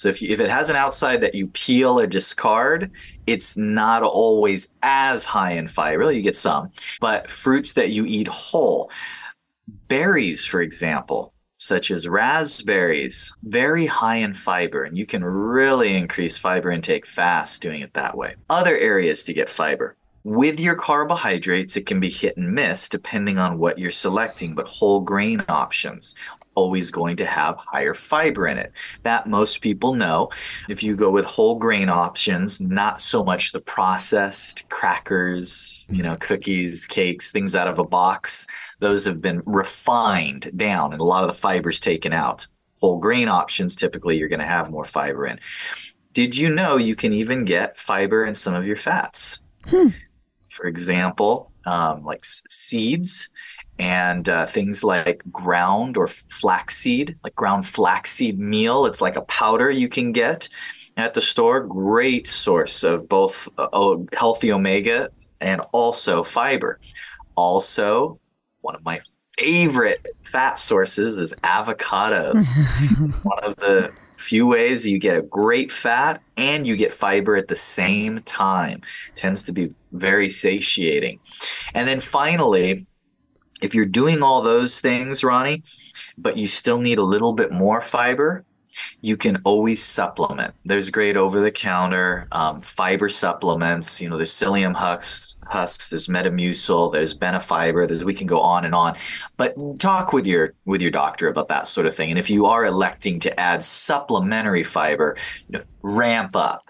So if, you, if it has an outside that you peel or discard, it's not always as high in fiber. Really, You get some, but fruits that you eat whole, berries, for example, such as raspberries, very high in fiber, and you can really increase fiber intake fast doing it that way. Other areas to get fiber. With your carbohydrates, it can be hit and miss depending on what you're selecting, but whole grain options always going to have higher fiber in it. That most people know. If you go with whole grain options, not so much the processed crackers, you know, cookies, cakes, things out of a box, those have been refined down and a lot of the fibers taken out. Whole grain options, typically you're going to have more fiber in. Did you know you can even get fiber in some of your fats? Hmm. For example, um, like seeds and uh, things like ground or flaxseed, like ground flaxseed meal. It's like a powder you can get at the store. Great source of both uh, healthy omega and also fiber. Also, one of my favorite fat sources is avocados. <laughs> one of the few ways you get a great fat and you get fiber at the same time. Tends to be very satiating. And then finally, if you're doing all those things, Ronnie, but you still need a little bit more fiber, you can always supplement. There's great over the counter um, fiber supplements. You know, there's psyllium husks, husks, there's Metamucil, there's Benefiber. There's, we can go on and on. But talk with your with your doctor about that sort of thing. And if you are electing to add supplementary fiber, you know, ramp up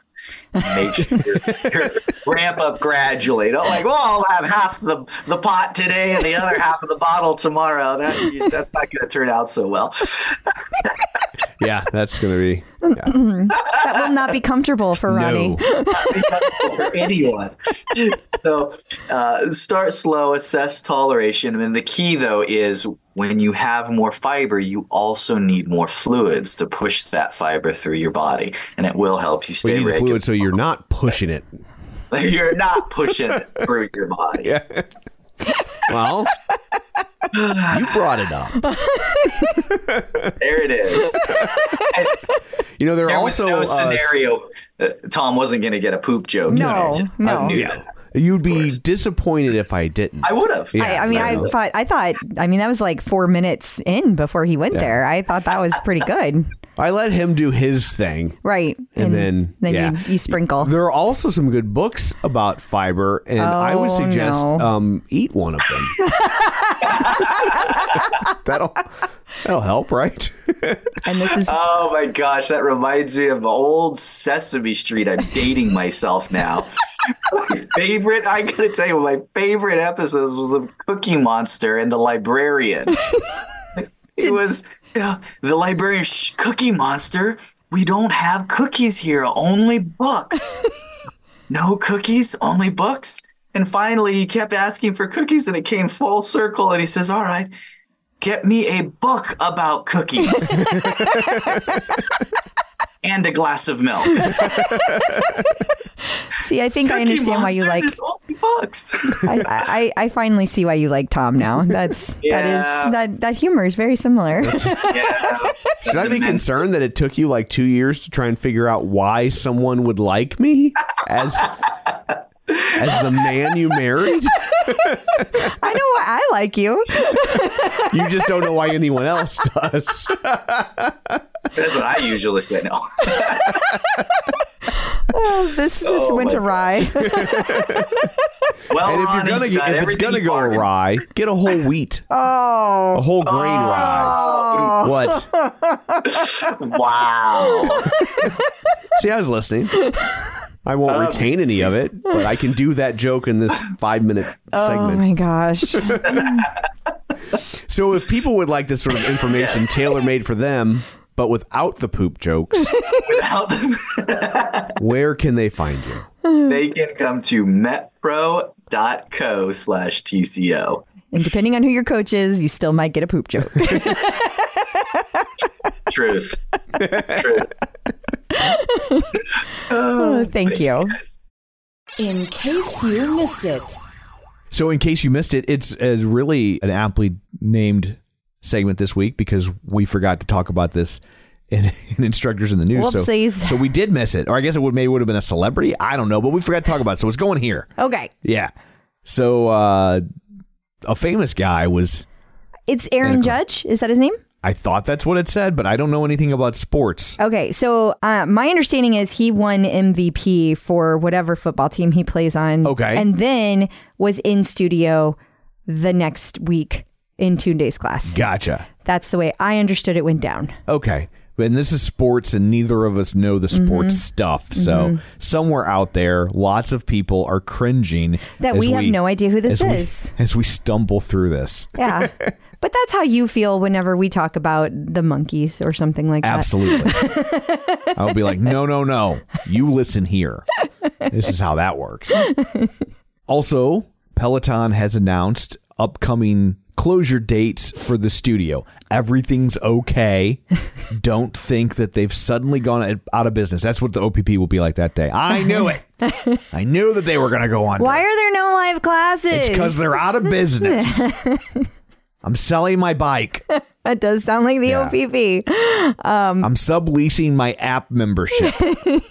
make sure ramp up gradually. Don't like, well, I'll have half the, the pot today and the other half of the bottle tomorrow. That that's not going to turn out so well. <laughs> yeah, that's going to be. Yeah. <laughs> that will not be comfortable for Ronnie. No. <laughs> for anyone. So uh, start slow, assess toleration. And the key, though, is when you have more fiber, you also need more fluids to push that fiber through your body, and it will help you stay well, you fluid so you're not pushing it. <laughs> you're not pushing it through your body. Yeah. Well, you brought it up. there it is. And you know, there, there also was no uh, scenario. Uh, Tom wasn't going to get a poop joke. No, no. I knew yeah. that. You'd be disappointed if I didn't. I would have. Yeah, I, I, mean, I, I thought, I thought, I mean, that was like four minutes in before he went yeah. there. I thought that was pretty good. I let him do his thing. Right. And, and then, then yeah. you, you, sprinkle. There are also some good books about fiber, and oh, I would oh, suggest no. um, eat one of them. <laughs> <laughs> that'll that'll help, right? and this is Oh my gosh, that reminds me of old Sesame Street. I'm dating myself now. my favorite, I gotta tell you, my favorite episodes was of Cookie Monster and the Librarian. it was you know, the librarian, Shh, Cookie Monster, we don't have cookies here, only books. <laughs> no cookies, only books. And finally, he kept asking for cookies, and it came full circle. And he says, "All right, get me a book about cookies." <laughs> and a glass of milk. <laughs> see, I think Cookie I understand why you like books. I, I, I finally see why you like Tom now. That's yeah. that is that that humor is very similar. <laughs> yeah. Should I be concerned that it took you like two years to try and figure out why someone would like me as as the man you married? <laughs> I know why I like you. <laughs> you just don't know why anyone else does. That's what I usually say. No. <laughs> oh, this this oh, went awry. Well, and if you're gonna you get, if it's gonna go bargained. awry, get a whole wheat, Oh, a whole grain rye. Oh, What? wow. See, I was listening. I won't Um, retain any of it, but I can do that joke in this five minute <laughs> Oh segment. Oh my gosh. So if people would like this sort of information tailor made for them, but without the poop jokes, Without the- <laughs> where can they find you? they can come to metpro.co slash TCO. and depending on who your coach is, you still might get a poop joke. Truth. <laughs> Truth. Oh, thank you. In case you missed it. So in case you missed it, it's uh really an aptly named segment this week because we forgot to talk about this in, <laughs> in instructors in the news. So, Whoopsies. so we did miss it, or I guess it would maybe would have been a celebrity. I don't know, but we forgot to talk about it. So it's going here. Okay. Yeah. So uh, a famous guy was. It's Aaron Judge. Is that his name? I thought that's what it said, but I don't know anything about sports. Okay, so uh, my understanding is he won MVP for whatever football team he plays on. Okay. And then was in studio the next week in Tunde's class. Gotcha. That's the way I understood it went down. Okay. And this is sports, and neither of us know the sports Mm-hmm. stuff. So somewhere out there, lots of people are cringing That we have no idea who this as we- is. as we stumble through this. Yeah. <laughs> but that's how you feel whenever we talk about the monkeys or something like that. Absolutely. <laughs> I'll be like, no, no, no. You listen here. This is how that works. Also, Peloton has announced upcoming closure dates for the studio. Everything's okay. Don't think that they've suddenly gone out of business. That's what the OPP will be like that day. I knew it. I knew that they were going to go on. Why are there no live classes? It's because they're out of business. <laughs> I'm selling my bike. <laughs> That does sound like the Yeah. OPP. Um, I'm subleasing my app membership. <laughs>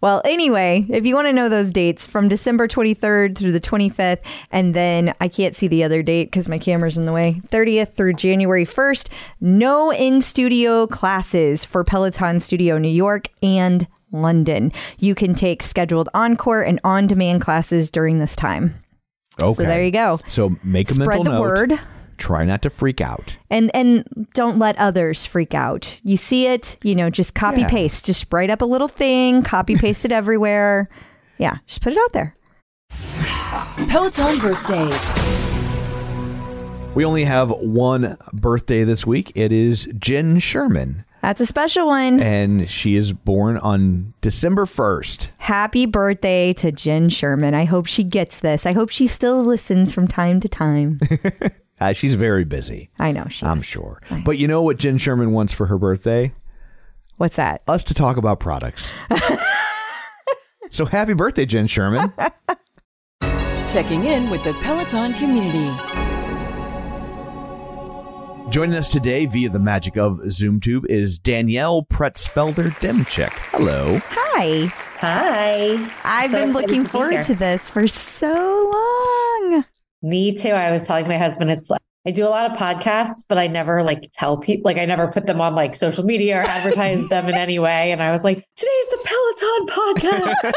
Well, anyway, if you want to know those dates from December 23rd through the 25th, and then I can't see the other date because my camera's in the way, 30th through January 1st, no in studio classes for Peloton Studio New York and London. You can take scheduled encore and on demand classes during this time. Okay. So there you go. So make a Spread mental the note. word. Try not to freak out. And and don't let others freak out. You see it, you know, just copy Yeah. paste. Just write up a little thing, copy <laughs> paste it everywhere. Yeah, just put it out there. Peloton birthdays. We only have one birthday this week. It is Jenn Sherman, That's a special one. and she is born on December 1st. Happy birthday to Jenn Sherman. I hope she gets this. I hope she still listens from time to time. <laughs> Uh, she's very busy, I know she. I'm is. sure. But you know what Jenn Sherman wants for her birthday? What's that? Us to talk about products. <laughs> so happy birthday, Jenn Sherman. <laughs> Checking in with the Peloton community. Joining us today via the magic of ZoomTube is Danielle Pretsfelder Demchick. Hello. Hi. Hi. I've So been excited looking to be forward to this for so long. Me too. I was telling my husband it's like I do a lot of podcasts, but I never like tell people like I never put them on like social media or advertise them in any way. And I was like, today's the Peloton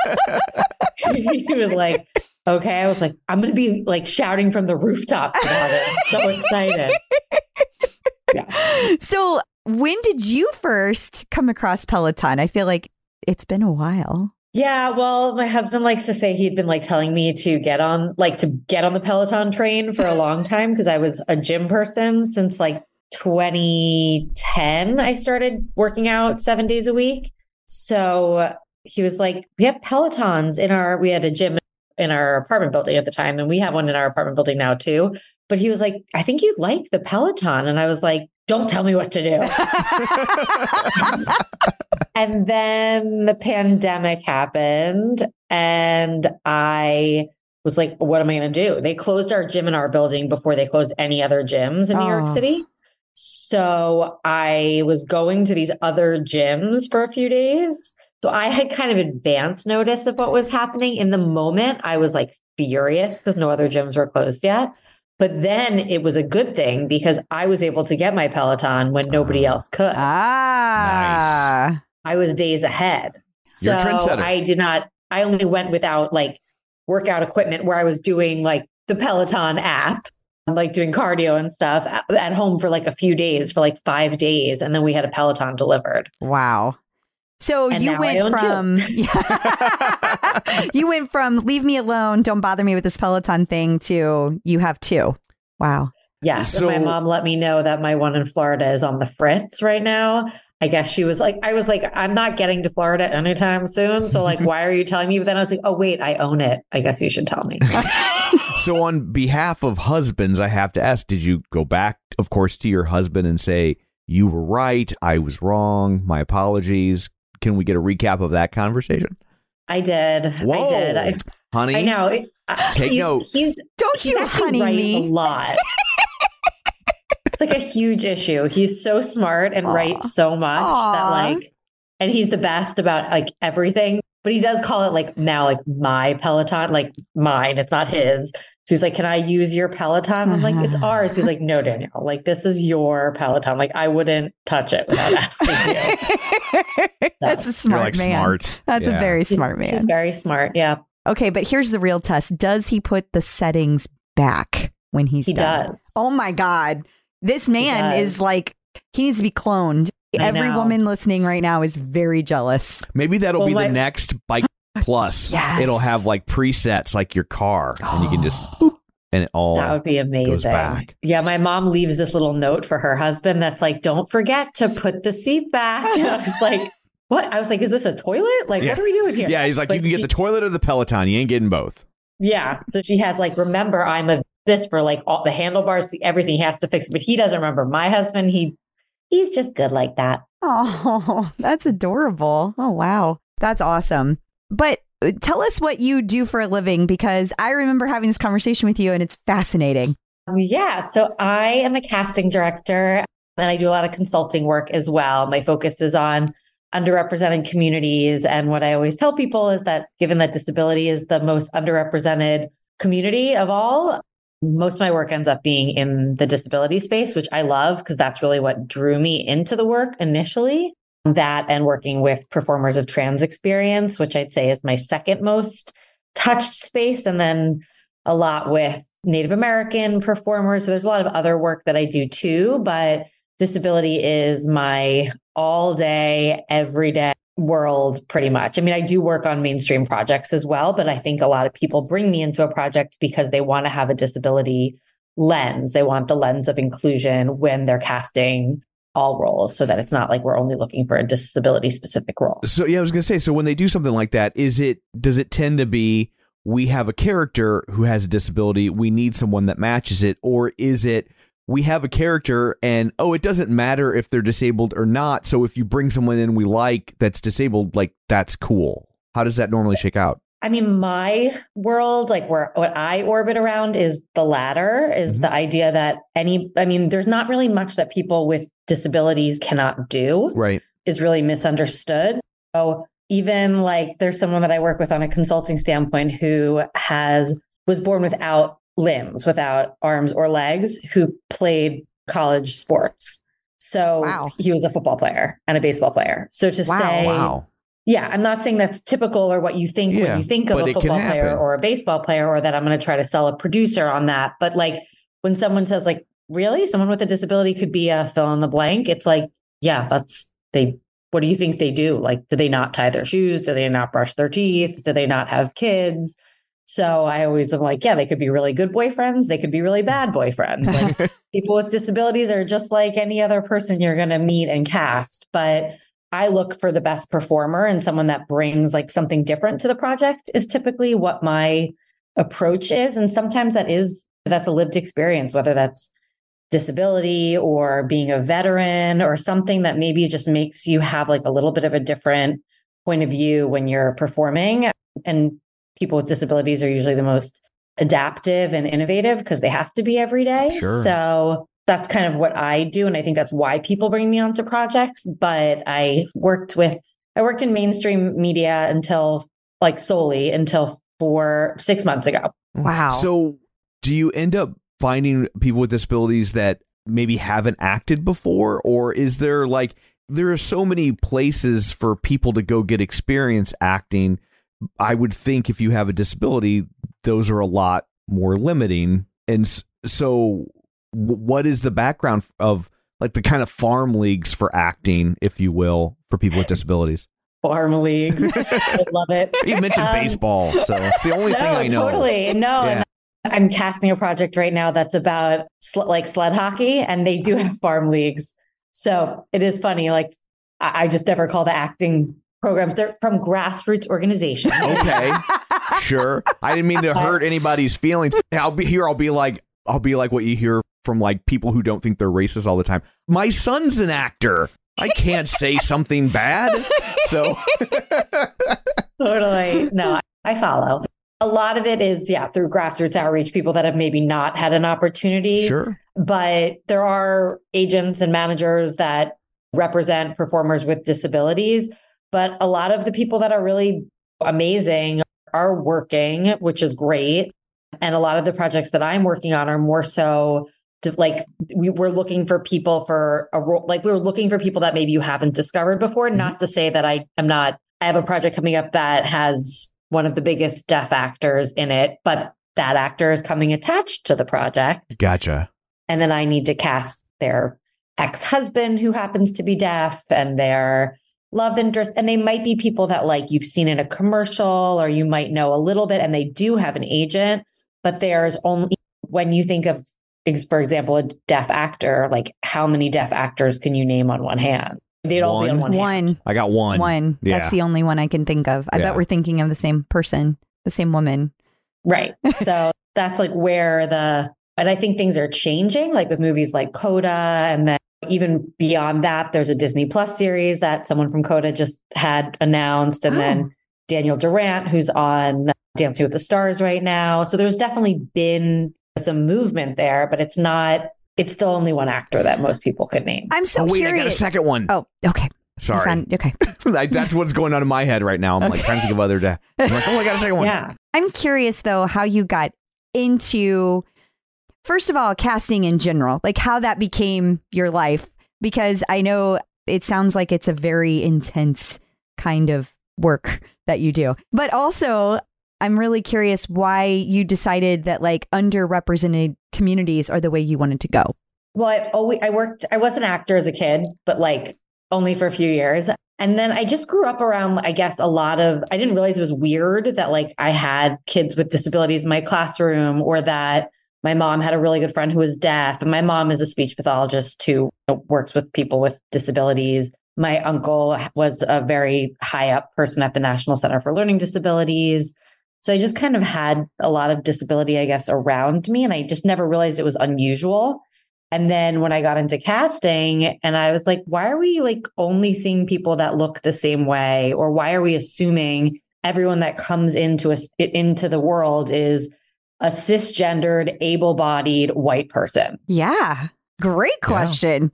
podcast. <laughs> he was like, okay. I was like, I'm gonna be like shouting from the rooftops about it. So excited. Yeah. So, when did you first come across Peloton? I feel like it's been a while. Yeah, well, my husband likes to say he'd been like telling me to get on like to get on the Peloton train for a long <laughs> time because I was a gym person since like 2010 I started working out 7 days a week. So he was like, "We have Pelotons in our we had a gym in our apartment building at the time and we have one in our apartment building now too." But he was like, "I think you'd like the Peloton." And I was like, "Don't tell me what to do." <laughs> And then the pandemic happened, and I was like, what am I going to do? They closed our gym in our building before they closed any other gyms in New York Oh. City. So I was going to these other gyms for a few days. So I had kind of advance notice of what was happening. In the moment, I was like furious because no other gyms were closed yet. But then it was a good thing because I was able to get my Peloton when nobody else could. Ah. nice. I was days ahead. So You're trendsetter. I did not, I only went without like workout equipment where I was doing like the Peloton app, like doing cardio and stuff at- at home for like a few days, for like five days. And then we had a Peloton delivered. Wow. So And you went from <laughs> you went from leave me alone, don't bother me with this Peloton thing to you have two. Wow. Yes. So- my mom let me know that my one in Florida is on the fritz right now. I guess she was like, I was like, I'm not getting to Florida anytime soon. So, like, why are you telling me? But then I was like, oh, wait, I own it. I guess you should tell me. <laughs> so on behalf of husbands, I have to ask: Did you go back, of course, to your husband and say you were right, I was wrong, my apologies? Can we get a recap of that conversation, I did. Whoa. I did. I, honey? I know. I- Take he's, notes. He's, Don't he's you honey right me. a lot. it's like a huge issue. He's so smart and Aw. writes so much Aw. that like, and he's the best about like everything. But he does call it like now like my Peloton, like mine. It's not his. So he's like, "Can I use your Peloton?" I'm like, "It's uh-huh. ours." He's like, "No, Danielle. Like this is your Peloton. Like I wouldn't touch it without <laughs> asking you." <laughs> That's a smart like man. smart. That's a very smart man. He's very smart. Yeah, Okay, but here's the real test. Does he put the settings back when he's he done? does. Oh my God. This man is like, he needs to be cloned. I Every know. woman listening right now is very jealous. Maybe that'll Well, be my- the next bike plus. Yes. It'll have like presets like your car, and you can just <gasps> boop, and it all. That would be amazing. back. Yeah, my mom leaves this little note for her husband that's like, "Don't forget to put the seat back." And I was like, <laughs> "What?" I was like, "Is this a toilet? Like, Yeah. what are we doing here?" yeah, he's like, But you can get the toilet or the Peloton. You ain't getting both. Yeah. So she has like, remember, I'm a this for like all the handlebars, everything he has to fix, but he doesn't remember. My husband, he he's just good like that. Oh, <laughs> that's adorable. Oh, wow. That's awesome. But uh, tell us what you do for a living because I remember having this conversation with you and it's fascinating. Yeah. So I am a casting director and I do a lot of consulting work as well. My focus is on underrepresented communities. And what I always tell people is that given that disability is the most underrepresented community of all, most of my work ends up being in the disability space, which I love because that's really what drew me into the work initially. That and working with performers of trans experience, which I'd say is my second most touched space. And then a lot with Native American performers. So there's a lot of other work that I do too, but disability is my all day, everyday world pretty much. I mean, I do work on mainstream projects as well, but I think a lot of people bring me into a project because they want to have a disability lens. They want the lens of inclusion when they're casting all roles so that it's not like we're only looking for a disability specific role. So yeah, I was gonna say. So when they do something like that, is it does it tend to be we have a character who has a disability, we need someone that matches it, or is it we have a character and oh, it doesn't matter if they're disabled or not. So if you bring someone in we like that's disabled, like that's cool. How does that normally shake out? I mean, my world, like where what I orbit around is the latter, is Mhm. the idea that any, I mean, there's not really much that people with disabilities cannot do, Right. is really misunderstood. So even like there's someone that I work with on a consulting standpoint who has, was born without limbs, without arms or legs, who played college sports. So Wow. he was a football player and a baseball player. So to Wow. say, Wow. yeah, I'm not saying that's typical or what you think Yeah, when you think of a football player or a baseball player, or that I'm going to try to sell a producer on that. But like when someone says, like, really, someone with a disability could be a fill in the blank, it's like, yeah, that's they. What do you think they do? Like, do they not tie their shoes? Do they not brush their teeth? Do they not have kids? So I always am like, yeah, they could be really good boyfriends. They could be really bad boyfriends. Like <laughs> people with disabilities are just like any other person you're going to meet and cast. But I look for the best performer and someone that brings like something different to the project is typically what my approach is. And sometimes that is, that's a lived experience, whether that's disability or being a veteran or something that maybe just makes you have like a little bit of a different point of view when you're performing. And people with disabilities are usually the most adaptive and innovative because they have to be every day. Sure. So that's kind of what I do. And I think that's why people bring me onto projects. But I worked with, I worked in mainstream media until like solely until for six months ago. Mm. Wow. So do you end up finding people with disabilities that maybe haven't acted before or is there like there are so many places for people to go get experience acting i would think if you have a disability those are a lot more limiting. And so, what is the background of like the kind of farm leagues for acting, if you will, for people with disabilities? <laughs> Farm leagues. <laughs> I love it. You mentioned Um, baseball, so it's the only no, thing I know. Totally. No. Yeah. I'm casting a project right now that's about sl- like sled hockey, and they do have farm leagues. So it is funny. Like I, I just never call the acting programs. They're from grassroots organizations. <laughs> Okay, sure. I didn't mean to hurt anybody's feelings. I'll be here. I'll be like, I'll be like what you hear from like people who don't think they're racist all the time. My son's an actor. I can't say something bad. So <laughs> totally. No, I follow. A lot of it is, yeah, through grassroots outreach, people that have maybe not had an opportunity. sure. But there are agents and managers that represent performers with disabilities. But a lot of the people that are really amazing are working, which is great. And a lot of the projects that I'm working on are more so to, like we were looking for people for a role, like we were looking for people that maybe you haven't discovered before. Mm-hmm. Not to say that I am not, I have a project coming up that has one of the biggest deaf actors in it, but that actor is coming attached to the project. Gotcha. And then I need to cast their ex husband who happens to be deaf and their love interest. And they might be people that like you've seen in a commercial or you might know a little bit and they do have an agent, but there's only when you think of, for example, a deaf actor, like how many deaf actors can you name on one hand? They'd all be on one, hand. I got one. One. Yeah. That's the only one I can think of. I Yeah. bet we're thinking of the same person, the same woman. Right. <laughs> So that's like where the, and I think things are changing, like with movies like Coda. And then even beyond that, there's a Disney Plus series that someone from Coda just had announced. And Oh. then Daniel Durant, who's on Dancing with the Stars right now. So there's definitely been some movement there, but it's not, it's still only one actor that most people could name. I'm so oh wait, curious. I got a second one. Oh, okay. Sorry, found- okay. <laughs> I- that's what's going on in my head right now. I'm like trying to think of other. Da- I'm like, oh, I got a second one. Yeah. I'm curious though how you got into first of all casting in general, like how that became your life because I know it sounds like it's a very intense kind of work that you do. But also I'm really curious why you decided that like underrepresented communities are the way you wanted to go. Well, I always I worked. I was an actor as a kid, but like only for a few years. And then I just grew up around, I guess, a lot of. I didn't realize it was weird that like I had kids with disabilities in my classroom, or that my mom had a really good friend who was deaf, and my mom is a speech pathologist who uh, works with people with disabilities. My uncle was a very high up person at the National Center for Learning Disabilities. So I just kind of had a lot of disability, I guess, around me, and I just never realized it was unusual. And then when I got into casting and I was like, why are we like only seeing people that look the same way? Or why are we assuming everyone that comes into us into the world is a cisgendered, able-bodied white person? Yeah. Great Yeah. question.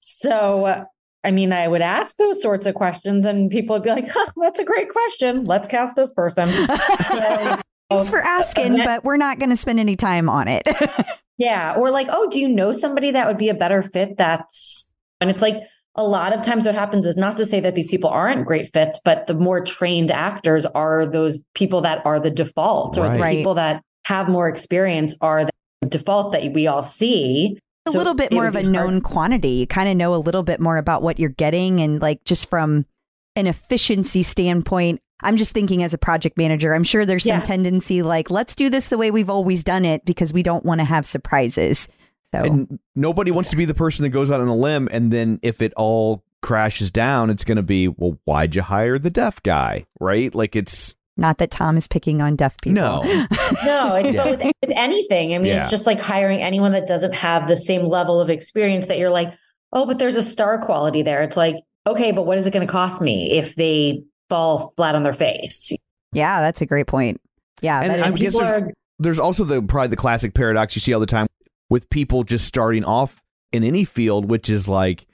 So I mean, I would ask those sorts of questions and people would be like, huh, that's a great question. Let's cast this person. So, <laughs> Thanks for asking, that- but we're not going to spend any time on it. <laughs> Yeah. Or like, oh, do you know somebody that would be a better fit? That's, and it's like a lot of times what happens is not to say that these people aren't great fits, but the more trained actors are those people that are the default or the Right. people that have more experience are the default that we all see. A So little bit more of a be hard- known quantity. You kind of know a little bit more about what you're getting and like just from an efficiency standpoint. I'm just thinking as a project manager, I'm sure there's some Yeah. tendency like, let's do this the way we've always done it because we don't want to have surprises. So And nobody wants to be the person that goes out on a limb, and then if it all crashes down, it's going to be, well, why'd you hire the deaf guy? Right? Like it's not that Tom is picking on deaf people. no. <laughs> No, it's, Yeah. but with, with anything, I mean, Yeah. it's just like hiring anyone that doesn't have the same level of experience that you're like, oh, but there's a star quality there. It's like, okay, but what is it going to cost me if they fall flat on their face? Yeah, that's a great point. Yeah, And that I guess there's, are there's also the probably the classic paradox you see all the time with people just starting off in any field, which is like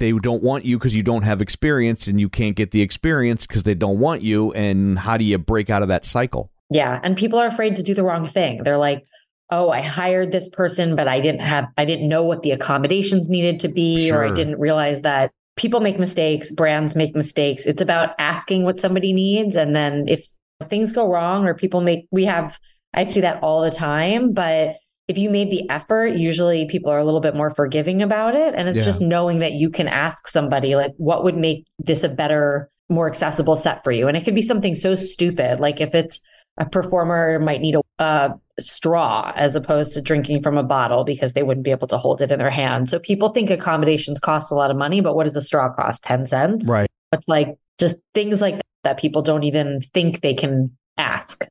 they don't want you because you don't have experience, and you can't get the experience because they don't want you. And how do you break out of that cycle? Yeah. And people are afraid to do the wrong thing. They're like, oh, I hired this person, but I didn't have, I didn't know what the accommodations needed to be, or I didn't realize that people make mistakes, brands make mistakes. It's about asking what somebody needs. And then if things go wrong or people make, we have I see that all the time. But if you made the effort, usually people are a little bit more forgiving about it. And it's Yeah. just knowing that you can ask somebody, like, what would make this a better, more accessible set for you? And it could be something so stupid. Like if it's a performer might need a, a straw as opposed to drinking from a bottle because they wouldn't be able to hold it in their hand. So people think accommodations cost a lot of money, but what does a straw cost? 10 cents? Right. It's like just things like that, that people don't even think they can ask.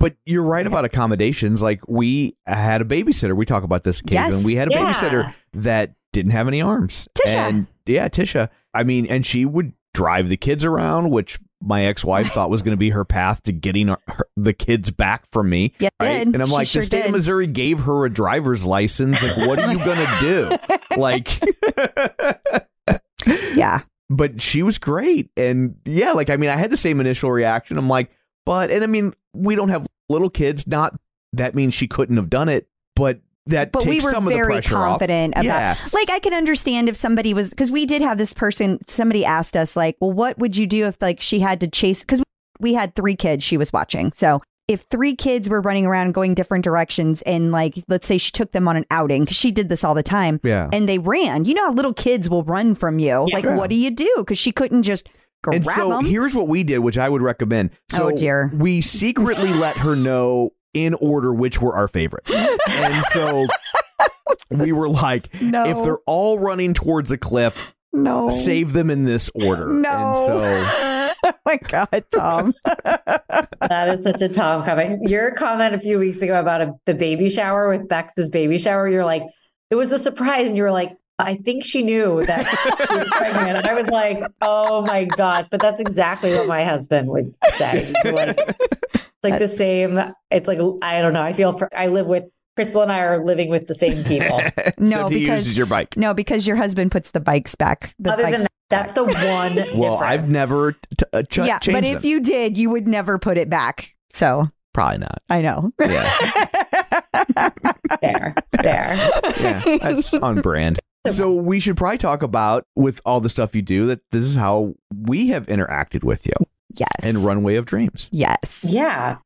But you're right about accommodations. Like we had a babysitter. We talk about this occasionally. Yes. We had a Yeah. babysitter that didn't have any arms. Tisha. And yeah, Tisha. I mean, and she would drive the kids around, which my ex-wife thought was going to be her path to getting her, her- the kids back from me. Yeah, Right? did. And I'm She like, sure the state did. of Missouri gave her a driver's license. Like, what are you going to do? <laughs> Like, Yeah. <laughs> but she was great. And yeah, like, I mean, I had the same initial reaction. I'm like, but, and I mean, we don't have little kids. Not that means she couldn't have done it, but that But takes we were some of the very pressure off. confident about Yeah. like I can understand if somebody was because we did have this person somebody asked us like well what would you do if like she had to chase because we had three kids she was watching so if three kids were running around going different directions and like let's say she took them on an outing because she did this all the time Yeah. and they ran you know how little kids will run from you like Sure. what do you do because she couldn't just grab and so them here's what we did, which I would recommend. Oh, so Oh, dear. we secretly let her know in order which were our favorites. and <laughs> so we were like, no if they're all running towards a cliff, no save them in this order. no And so <laughs> oh my god tom <laughs> That is such a Tom comment. Your comment a few weeks ago about a, the baby shower with Becs's baby shower, you're like, it was a surprise. And you were like, I think she knew that she was pregnant. And I was like, oh my gosh. But that's exactly what my husband would say. Like, it's like the same. It's like, I don't know. I feel for, I live with, Crystal and I are living with the same people. <laughs> No, Except he because- uses your bike. No, because your husband puts the bikes back. The Other bikes than that, that's the one. <laughs> Well, difference. I've never t- uh, ch- yeah, changed but if them. you did, you would never put it back. So Probably not. I know. Yeah. <laughs> there, there. Yeah, that's on brand. So we should probably talk about with all the stuff you do that this is how we have interacted with you yes. and Runway of Dreams. Yes. Yeah.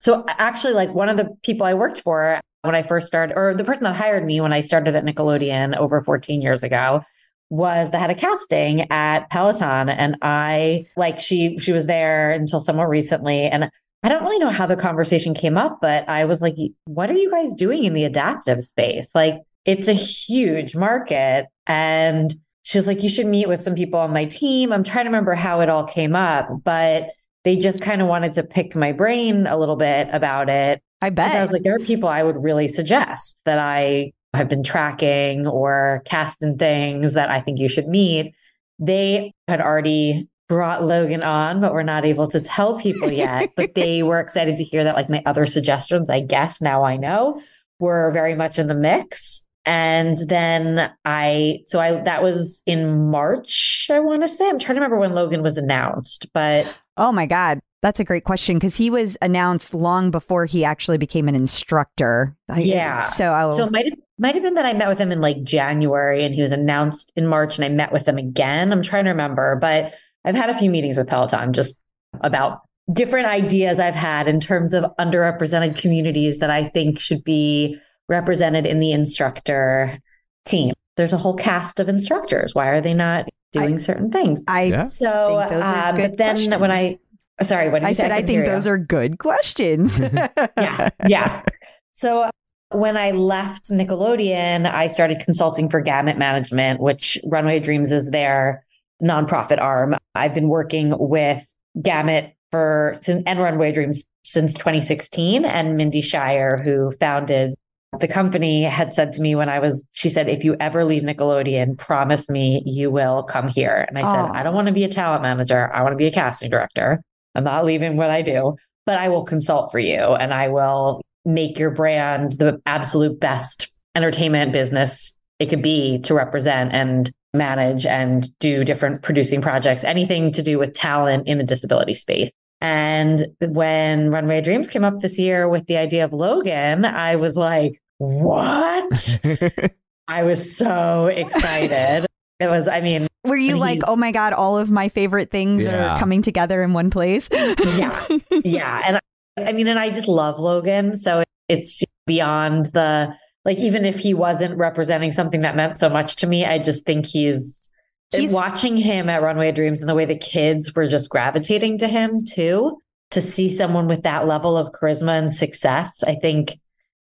So actually, like one of the people I worked for when I first started, or the person that hired me when I started at Nickelodeon over 14 years ago, was the head of casting at Peloton. And I like she she was there until somewhat recently. And I don't really know how the conversation came up, but I was like, what are you guys doing in the adaptive space? Like it's a huge market. And she was like, you should meet with some people on my team. I'm trying to remember how it all came up, but they just kind of wanted to pick my brain a little bit about it. I bet. I was like, there are people I would really suggest that I have been tracking or casting things that I think you should meet. They had already brought Logan on, but we're not able to tell people <laughs> yet. but they were excited to hear that, like, my other suggestions, I guess now I know, were very much in the mix. And then I, so I, that was in March, I want to say. I'm trying to remember when Logan was announced, but oh my God. That's a great question because he was announced long before he actually became an instructor. Yeah. So I'll, So it might have might have been that I met with him in like January and he was announced in March and I met with him again. I'm trying to remember, but I've had a few meetings with Peloton just about different ideas I've had in terms of underrepresented communities that I think should be represented in the instructor team. There's a whole cast of instructors. Why are they not doing certain things? I, Yeah. So, think those are um, good but then when I, sorry, what did I you say? I said I couldn't think hear you. those are good questions. <laughs> yeah, yeah. So when I left Nickelodeon, I started consulting for Gamut Management, which Runway Dreams is their nonprofit arm. I've been working with Gamut for sin- and Runway Dreams since 2016, and Mindy Scheier, who founded the company, had said to me when I was, she said, "If you ever leave Nickelodeon, promise me you will come here." And I said, "I don't want to be a talent manager. I want to be a casting director. I'm not leaving what I do." but I will consult for you and I will make your brand the absolute best entertainment business it could be to represent and manage and do different producing projects, anything to do with talent in the disability space. And when Runway Dreams came up this year with the idea of Logan, I was like, what? <laughs> I was so excited. It was, I mean, Were you like, oh my God, all of my favorite things Yeah. are coming together in one place? yeah yeah and I mean, and I just love Logan. So it's beyond the, like, even if he wasn't representing something that meant so much to me, I just think he's, He's- watching him at Runway Dreams and the way the kids were just gravitating to him too. To see someone with that level of charisma and success, I think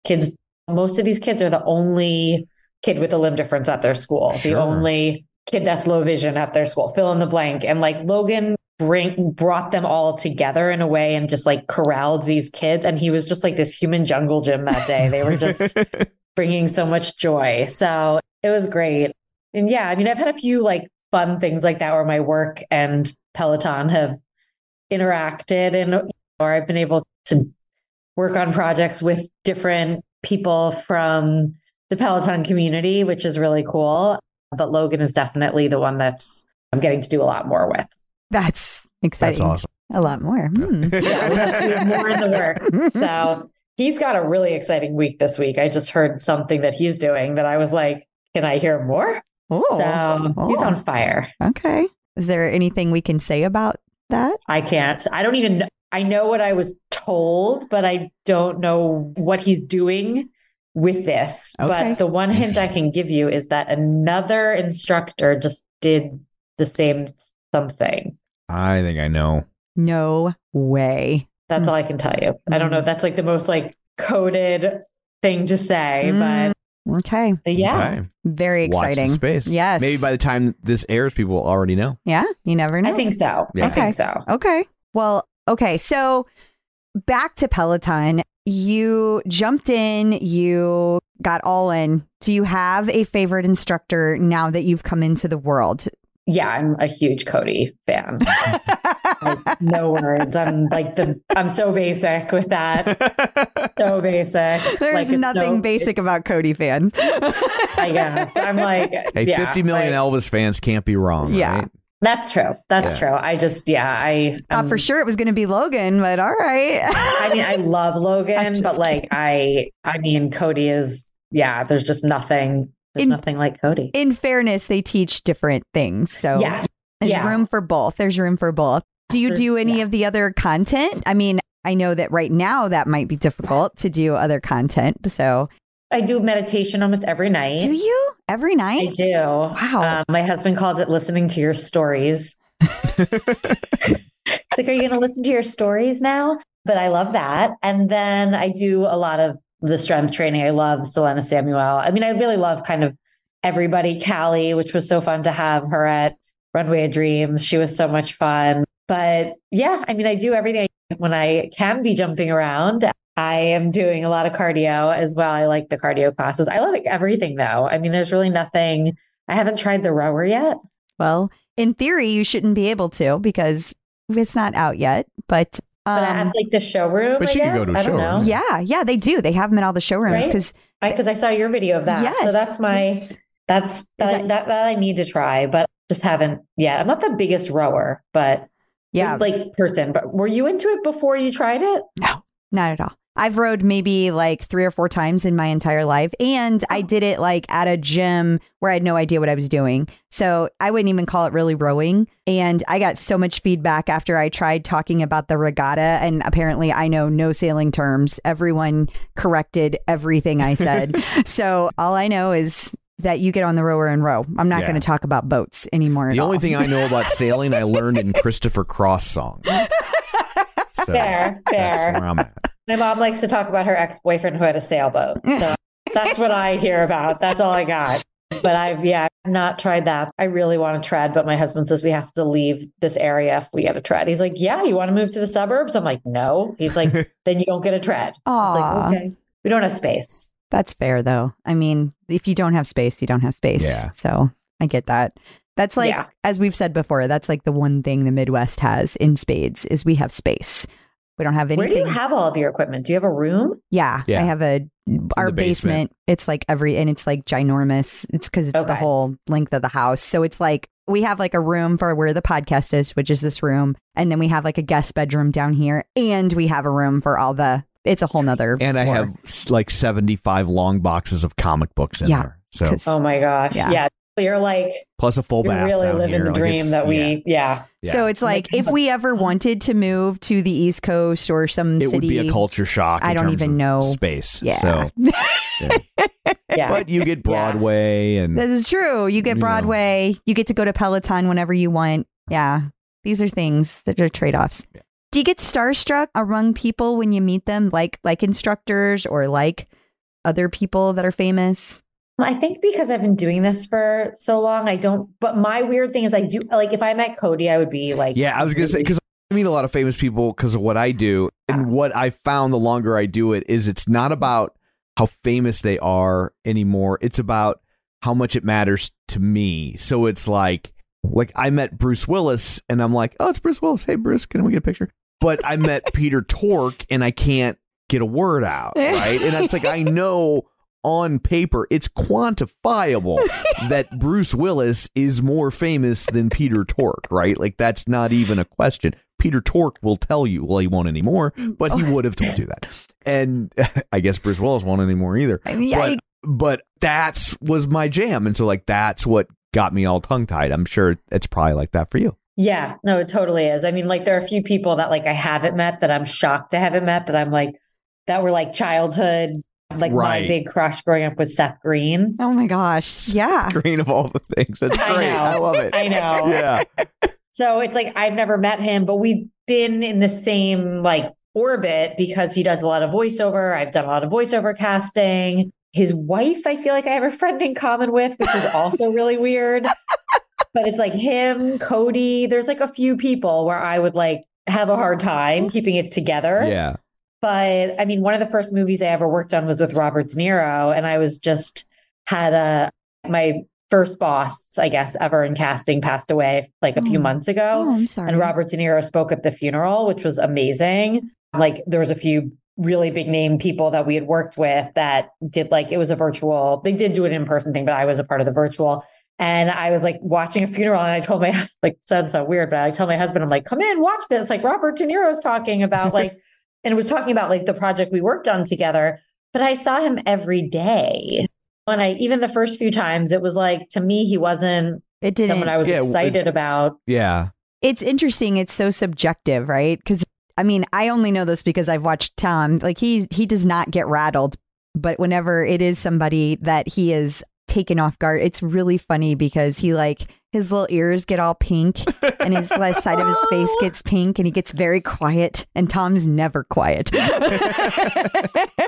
kids, most of these kids are the only kid with a limb difference at their school, Sure. the only kid that's low vision at their school, fill in the blank. And like Logan bring brought them all together in a way and just like corralled these kids. And he was just like this human jungle gym that day. They were just <laughs> bringing so much joy. So it was great. And yeah, I mean, I've had a few like fun things like that where my work and Peloton have interacted and or I've been able to work on projects with different people from the Peloton community, which is really cool. But Logan is definitely the one that's I'm getting to do a lot more with. That's exciting. That's awesome. A lot more. Hmm. <laughs> Yeah, we have, we have more in the works. So he's got a really exciting week this week. I just heard something that he's doing that I was like, can I hear more? Oh, so he's oh. on fire. Okay. Is there anything we can say about that? I can't. I don't even. I know what I was told, but I don't know what he's doing with this. Okay. But the one hint I can give you is that another instructor just did the same something. I think I know. No way. That's all I can tell you. I don't know. That's like the most like coded thing to say, Mm, but, but yeah. Okay. Very Watch the exciting. space. Yes. Maybe by the time this airs, people will already know. Yeah. You never know. I think so. Yeah. I Okay. think so. Okay. Well, okay. So back to Peloton. You jumped in, you got all in. Do you have a favorite instructor now that you've come into the world? Yeah, I'm a huge Cody fan. <laughs> Like, no words. I'm like the I'm so basic with that. So <laughs> basic. There's Like, nothing no- basic about Cody fans. I guess. I'm like Hey, yeah, 50 million like, Elvis fans can't be wrong. Yeah. right? That's true. That's Yeah. true. I just yeah, I Thought um, for sure it was going to be Logan, but all right. I mean, I love Logan, but like I I mean Cody is yeah, there's just nothing there's In- nothing like Cody. in fairness, they teach different things. So yes. there's yeah. room for both. There's room for both. Do you do any yeah. of the other content? I mean, I know that right now that might be difficult to do other content. So I do meditation almost every night. do you every night? I do. Wow. Um, my husband calls it listening to your stories. <laughs> It's like, are you going to listen to your stories now? But I love that. And then I do a lot of the strength training. I love Selena Samuela. I mean, I really love kind of everybody. Callie, which was so fun to have her at Runway of Dreams. She was so much fun. But yeah, I mean, I do everything when I can be jumping around. I am doing a lot of cardio as well. I like the cardio classes. I like everything though. I mean, there's really nothing. I haven't tried the rower yet. Well, in theory, you shouldn't be able to because it's not out yet. But, But um, at like the showroom, But I you could guess. go to a I don't know. showroom. yeah, yeah, they do. They have them in all the showrooms Right? because because I, saw your video of that. Yes. So that's my that's that, that- that that I need to try, but just haven't yet. I'm not the biggest rower, but yeah, like person. But were you into it before you tried it? No not at all. I've rode maybe like three or four times in my entire life. And I oh. did it like at a gym where I had no idea what I was doing. So I wouldn't even call it really rowing. And I got so much feedback after I tried talking about the regatta. And apparently I know no sailing terms. Everyone corrected everything I said. <laughs> so all I know is that you get on the rower and row. I'm not Yeah. going to talk about boats anymore. The at only all. thing I know about <laughs> sailing, I learned in Christopher Cross songs. <laughs> So Fair, That's fair. where I'm at. My mom likes to talk about her ex boyfriend who had a sailboat. So <laughs> that's what I hear about. That's all I got. But I've yeah, I've not tried that. I really want to tread, but my husband says we have to leave this area if we get a tread. He's like, Yeah, you want to move to the suburbs? I'm like, No. He's like, then you don't get a tread. I was like, okay. We don't have space. That's fair though. I mean, if you don't have space, you don't have space. Yeah. So I get that. That's like Yeah. as we've said before, that's like the one thing the Midwest has in spades is we have space. We don't have anything. Where do you have all of your equipment? Do you have a room? yeah, Yeah. I have a our basement. basement. It's like every and it's like ginormous. It's because it's the whole length of the house. So it's like we have like a room for where the podcast is, which is this room, and then we have like a guest bedroom down here, and we have a room for all the. It's a whole nother. And I floor. have like 75 long boxes of comic books in Yeah, there. So 'Cause- Oh my gosh. Yeah. Yeah. You're like, Plus a full you're bath. really living here. the dream it's- that yeah, we, yeah. yeah. So it's like if we ever <laughs> wanted to move to the East Coast or some it city, would be a culture shock. I in don't terms even of know. space. Yeah. So, <laughs> yeah. Yeah. but you get <laughs> Broadway and This is true. You get You know. Broadway. You get to go to Peloton whenever you want. Yeah. These are things that are trade offs. Do you get starstruck among people when you meet them, like like instructors or like other people that are famous? I think because I've been doing this for so long, I don't. But my weird thing is, I do like if I met Cody, I would be like, Yeah, I was gonna say because I meet a lot of famous people because of what I do, and what I found the longer I do it is it's not mm-hmm. about how famous they are anymore. It's about how much it matters to me. So it's like, like I met Bruce Willis, and I'm like, oh, it's Bruce Willis. Hey, Bruce, can we get a picture? But I met <laughs> Peter Tork, and I can't get a word out, right? And it's like I know on paper it's quantifiable <laughs> that Bruce Willis is more famous than Peter Tork, right? Like that's not even a question. Peter Tork will tell you, well, he won't anymore, but he would have told you that. And <laughs> I guess Bruce Willis won't anymore either. I mean, I- But but that's was my jam. And so like that's what got me all tongue tied. I'm sure it's probably like that for you. Yeah, no, it totally is. I mean, like there are a few people that like I haven't met that I'm shocked to haven't met that I'm like that were like childhood, like Right. my big crush growing up was Seth Green. Oh my gosh. Yeah. Green of all the things. That's I great. know. I, love it. I know. Yeah. So it's like I've never met him, but we've been in the same like orbit because he does a lot of voiceover. I've done a lot of voiceover casting. His wife, I feel like I have a friend in common with, which is also really weird. But it's like him, Cody. There's like a few people where I would like have a hard time keeping it together. Yeah. But I mean, one of the first movies I ever worked on was with Robert De Niro, and I was just had a my first boss, I guess, ever in casting passed away like a few Oh. months ago. Oh, I'm sorry. And Robert De Niro spoke at the funeral, which was amazing. Like there was a few really big name people that we had worked with that did like it was a virtual. They did do it in person thing, but I was a part of the virtual. And I was like watching a funeral, and I told my <laughs> hus- like sounds so weird, but I tell my husband, I'm like, come in, watch this. Like Robert De Niro's talking about <laughs> like, and it was talking about like the project we worked on together. But I saw him every day. And I even the first few times, it was like to me, he wasn't it didn't. someone I was Yeah, it- excited about. Yeah. it's interesting. It's so subjective, right? Because I mean, I only know this because I've watched Tom. Like he he does not get rattled, but whenever it is somebody that he is taken off guard, it's really funny because he like his little ears get all pink and his left <laughs> side of his face gets pink and he gets very quiet and Tom's never quiet. <laughs> I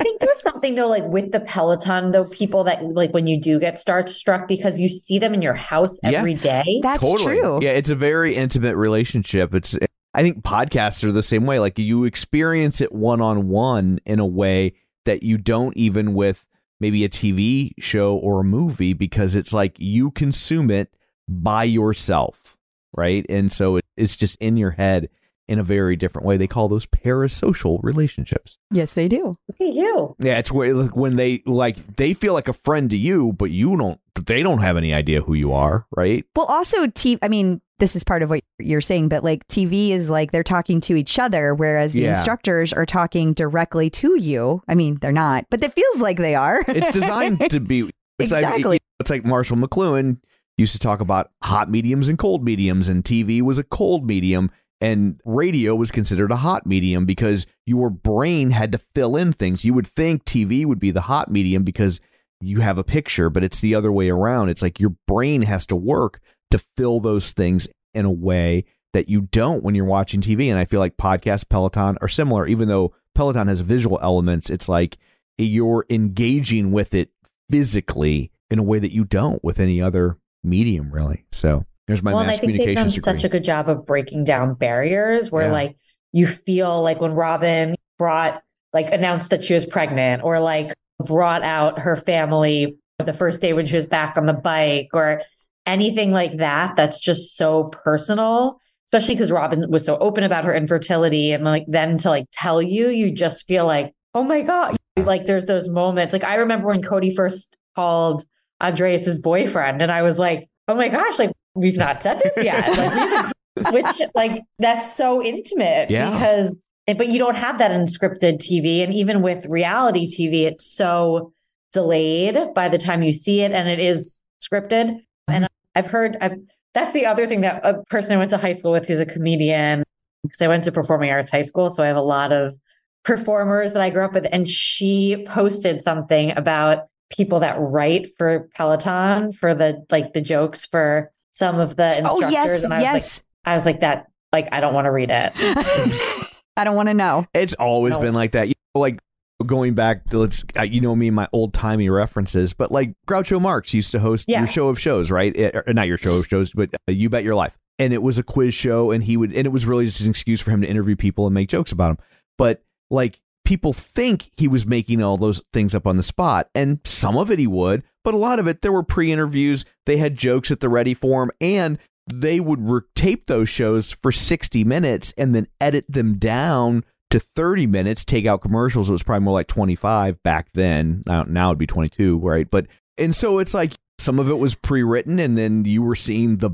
think there's something though, like with the Peloton, though, people that like when you do get starstruck because you see them in your house Yeah. every day. That's totally. true. Yeah, it's a very intimate relationship. It's I think podcasts are the same way. Like you experience it one on one in a way that you don't even with maybe a TV show or a movie because it's like you consume it by yourself, right? And so it, it's just in your head in a very different way. They call those parasocial relationships. Yes, they do. Look at you. Yeah, it's where like, when they like they feel like a friend to you, but you don't. They don't have any idea who you are, right? Well, also, TV. I mean, this is part of what you're saying, but like TV is like they're talking to each other, whereas the Yeah. instructors are talking directly to you. I mean, they're not, but it feels like they are. It's designed <laughs> to be it's Like, Exactly. it's like Marshall McLuhan used to talk about hot mediums and cold mediums, and TV was a cold medium, and radio was considered a hot medium because your brain had to fill in things. You would think TV would be the hot medium because you have a picture, but it's the other way around. It's like your brain has to work to fill those things in a way that you don't when you're watching TV. And I feel like podcast Peloton are similar, even though Peloton has visual elements. It's like you're engaging with it physically in a way that you don't with any other medium, really. So there's my well, mass I think they've done degree. such a good job of breaking down barriers where Yeah. like you feel like when Robin brought like announced that she was pregnant or like brought out her family the first day when she was back on the bike or anything like that that's just so personal especially because robin was so open about her infertility and like then to like tell you you just feel like oh my god like there's those moments like i remember when cody first called andreas's boyfriend and i was like oh my gosh like we've not said this yet <laughs> like which like that's so intimate Yeah. because but you don't have that in scripted TV and even with reality TV it's so delayed by the time you see it and it is scripted. And I've heard I've that's the other thing that a person I went to high school with who's a comedian because I went to performing arts high school, so I have a lot of performers that I grew up with and she posted something about people that write for Peloton for the like the jokes for some of the oh, instructors. Oh instructors yes, and I was like yes. I was like that like I don't want to read it. <laughs> I don't want to know. It's always No. been like that. You know, like going back to let's uh, you know me my old timey references, but like Groucho Marx used to host Yeah. your show of shows, right? Eh, or not your show of shows, but uh, You Bet Your Life. And it was a quiz show, and he would, and it was really just an excuse for him to interview people and make jokes about them. But like people think he was making all those things up on the spot, and some of it he would, but a lot of it there were pre-interviews. They had jokes at the ready for him, and they would re- tape those shows for 60 minutes and then edit them down to 30 minutes, take out commercials. It was probably more like 25 back then. Now, now it'd be 22, right? But, and so it's like some of it was pre written, and then you were seeing the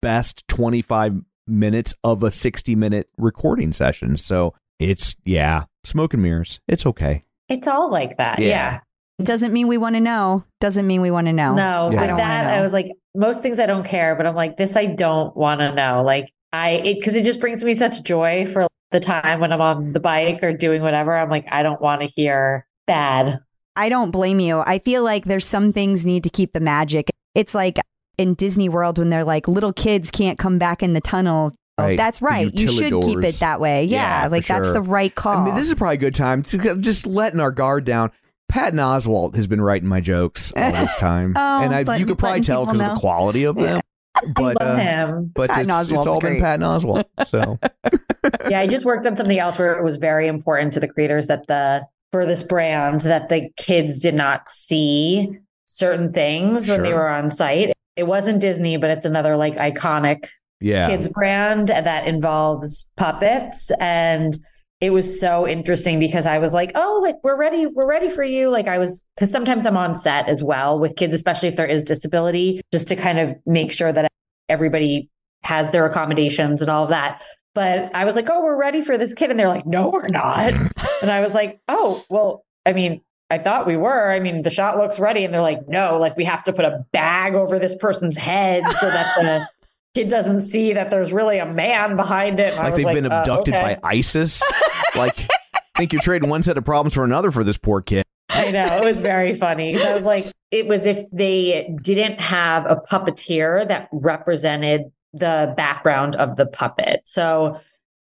best 25 minutes of a 60 minute recording session. So it's, yeah, smoke and mirrors. It's okay. It's all like that. Yeah. yeah. Doesn't mean we want to know. Doesn't mean we want to know. No, Yeah. I with that, know. I was like, most things I don't care, but I'm like, this I don't want to know. Like, I, it, cause it just brings me such joy for the time when I'm on the bike or doing whatever. I'm like, I don't want to hear bad. I don't blame you. I feel like there's some things need to keep the magic. It's like in Disney World when they're like little kids can't come back in the tunnel. Oh, Right. That's right. You should keep it that way. Yeah, Yeah, for like that's sure. the right call. I mean, this is probably a good time to just letting our guard down. Patton Oswalt has been writing my jokes all this <laughs> time, Oh, and I, letting- you could probably tell because of the quality of them. But I love uh, him. but Patton it's, it's all great. been Patton Oswalt. So <laughs> yeah, I just worked on something else where it was very important to the creators that the for this brand that the kids did not see certain things when they were on site. It wasn't Disney, but it's another like iconic yeah, kids brand that involves puppets and it was so interesting because I was like, "Oh, like we're ready, we're ready for you." Like I was cuz sometimes I'm on set as well with kids especially if there is disability just to kind of make sure that everybody has their accommodations and all of that. But I was like, "Oh, we're ready for this kid." And they're like, "No, we're not." <laughs> and I was like, "Oh, well, I mean, I thought we were. I mean, the shot looks ready." And they're like, "No, like we have to put a bag over this person's head so that the kid doesn't see that there's really a man behind it." And like they've been uh, abducted okay. by ISIS. like, I <laughs> think you're trading one set of problems for another for this poor kid. I know it was very funny. I was like, it was if they didn't have a puppeteer that represented the background of the puppet. So,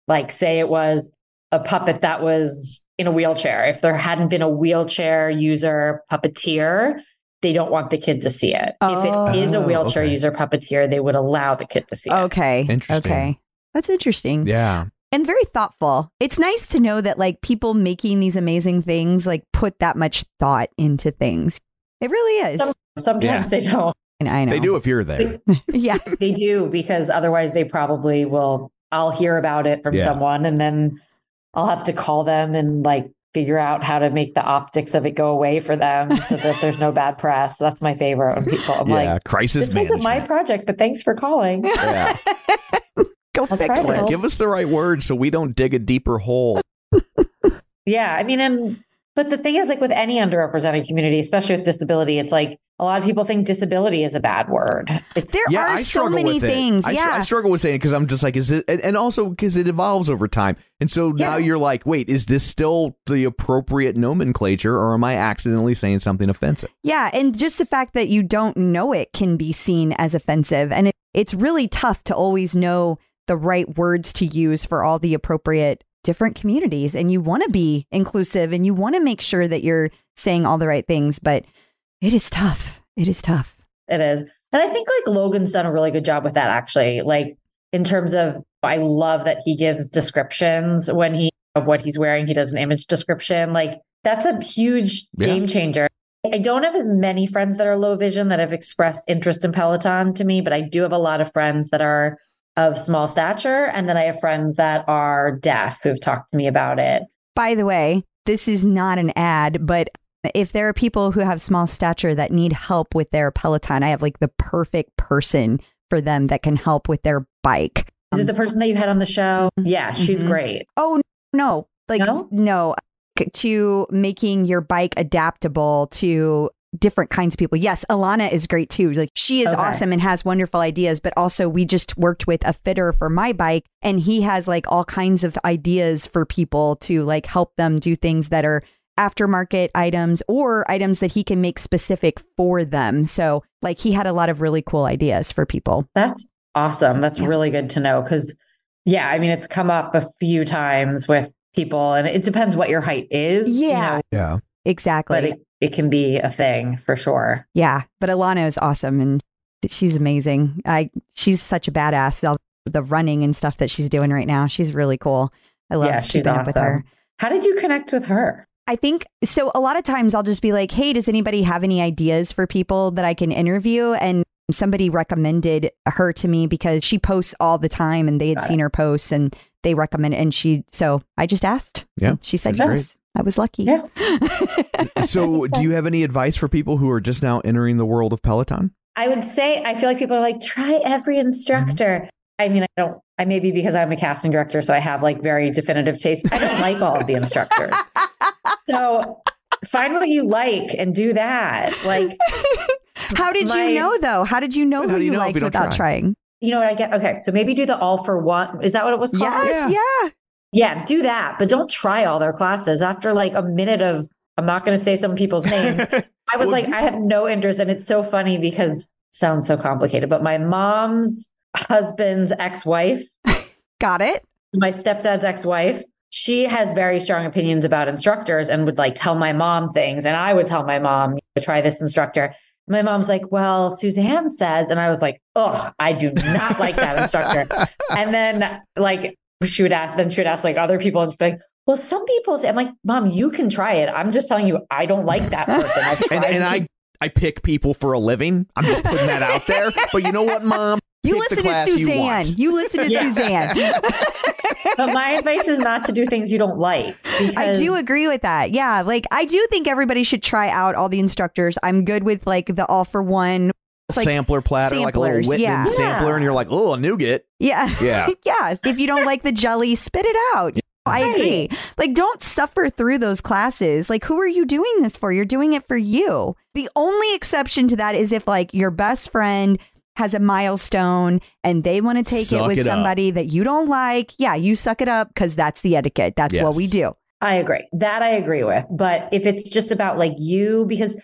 like, say it was a puppet that was in a wheelchair. If there hadn't been a wheelchair user puppeteer, they don't want the kid to see it. If it oh. is a Oh, wheelchair okay. user puppeteer, they would allow the kid to see it. okay. Interesting. Okay. That's interesting. Yeah, and very thoughtful. It's nice to know that like people making these amazing things like put that much thought into things. It really is. Some- Sometimes Yeah. they don't. And I know. they do if you're there. <laughs> <laughs> Yeah. They do because otherwise they probably will. I'll hear about it from Yeah. someone and then I'll have to call them and like figure out how to make the optics of it go away for them so that there's no bad press. That's my favorite when people, I'm yeah, like, crisis management. this wasn't my project, but thanks for calling. <laughs> yeah, Go I'll fix try to give us the right word so we don't dig a deeper hole. Yeah. I mean, and, but the thing is, like with any underrepresented community, especially with disability, it's like a lot of people think disability is a bad word. It's There yeah, are I so many things. I, yeah. I struggle with saying it because I'm just like, is it, and, and also because it evolves over time, and so now you're like, wait, is this still the appropriate nomenclature, or am I accidentally saying something offensive? Yeah, and just the fact that you don't know it can be seen as offensive. And it, it's really tough to always know the right words to use for all the appropriate different communities. And you want to be inclusive and you want to make sure that you're saying all the right things, but it is tough. It is tough. It is. And I think like Logan's done a really good job with that actually. Like in terms of I love that he gives descriptions when he of what he's wearing, he does an image description. Like that's a huge Yeah. game changer. I don't have as many friends that are low vision that have expressed interest in Peloton to me, but I do have a lot of friends that are of small stature. And then I have friends that are deaf who've talked to me about it. By the way, this is not an ad, but if there are people who have small stature that need help with their Peloton, I have like the perfect person for them that can help with their bike. Is it the person that you had on the show? Mhm. Yeah, she's Mhm. great. Oh no, like No? no, to making your bike adaptable to different kinds of people. Yes, Alana is great too. Like she is Okay. awesome and has wonderful ideas, but also we just worked with a fitter for my bike and he has like all kinds of ideas for people to like help them do things that are aftermarket items or items that he can make specific for them. So like he had a lot of really cool ideas for people. That's awesome. That's Yeah. really good to know because, yeah, I mean, it's come up a few times with people, and it depends what your height is. you Yeah. know, Yeah. Exactly. but it, it can be a thing for sure. Yeah, but Alana is awesome and she's amazing. I she's such a badass. All the running and stuff that she's doing right now, she's really cool. I love Yeah, she's keeping up with her. awesome. How did you connect with her? I think so. A lot of times I'll just be like, "Hey, does anybody have any ideas for people that I can interview?" And somebody recommended her to me because she posts all the time, and they had Got seen her posts, and they recommend. And she, so I just asked. Yeah, she said that's great. yes. I was lucky. Yeah. <laughs> So, do you have any advice for people who are just now entering the world of Peloton? I would say I feel like people are like, try every instructor. Mm-hmm. I mean, I don't, I maybe because I'm a casting director, so I have like very definitive taste. I don't like all of the instructors. <laughs> So find what you like and do that. Like, <laughs> How did My- you know though? How did you know who you you know liked you without try? trying? you know what I get? Okay. So maybe do the all for one. Is that what it was called? Yes, yeah. Yeah, do that, but don't try all their classes. After like a minute of, I'm not going to say some people's <laughs> names. I was Well, like, I have no interest, and it's so funny because it sounds so complicated. But my mom's husband's ex-wife, <laughs> Got it. my stepdad's ex-wife, she has very strong opinions about instructors and would like tell my mom things, and I would tell my mom, to try this instructor. My mom's like, well, Suzanne says, and I was like, oh, I do not like that instructor. <laughs> And then like she would ask, then she would ask like other people and she'd be like, well, some people say, I'm like, mom, you can try it. I'm just telling you, I don't like that <laughs> person. I've and, tried and to- I I pick people for a living. I'm just putting that out there. But you know what, Mom? You Pick the listen to class you Suzanne. want. You, listen to <laughs> Yeah. Suzanne. <laughs> but my advice is not to do things you don't like. I do agree with that. Yeah. Like I do think everybody should try out all the instructors. I'm good with like the all for one. It's like- sampler platter, like a little samplers, Whitman yeah. sampler, and you're like, oh, a nougat. Yeah. Yeah. <laughs> yeah. If you don't like the jelly, spit it out. I Right. agree. Like, don't suffer through those classes. Like, who are you doing this for? You're doing it for you. The only exception to that is if, like, your best friend has a milestone and they want to take Suck it with it up. somebody that you don't like. Yeah, you suck it up because that's the etiquette. That's what we do. I agree. That I agree with. But if it's just about like you, because like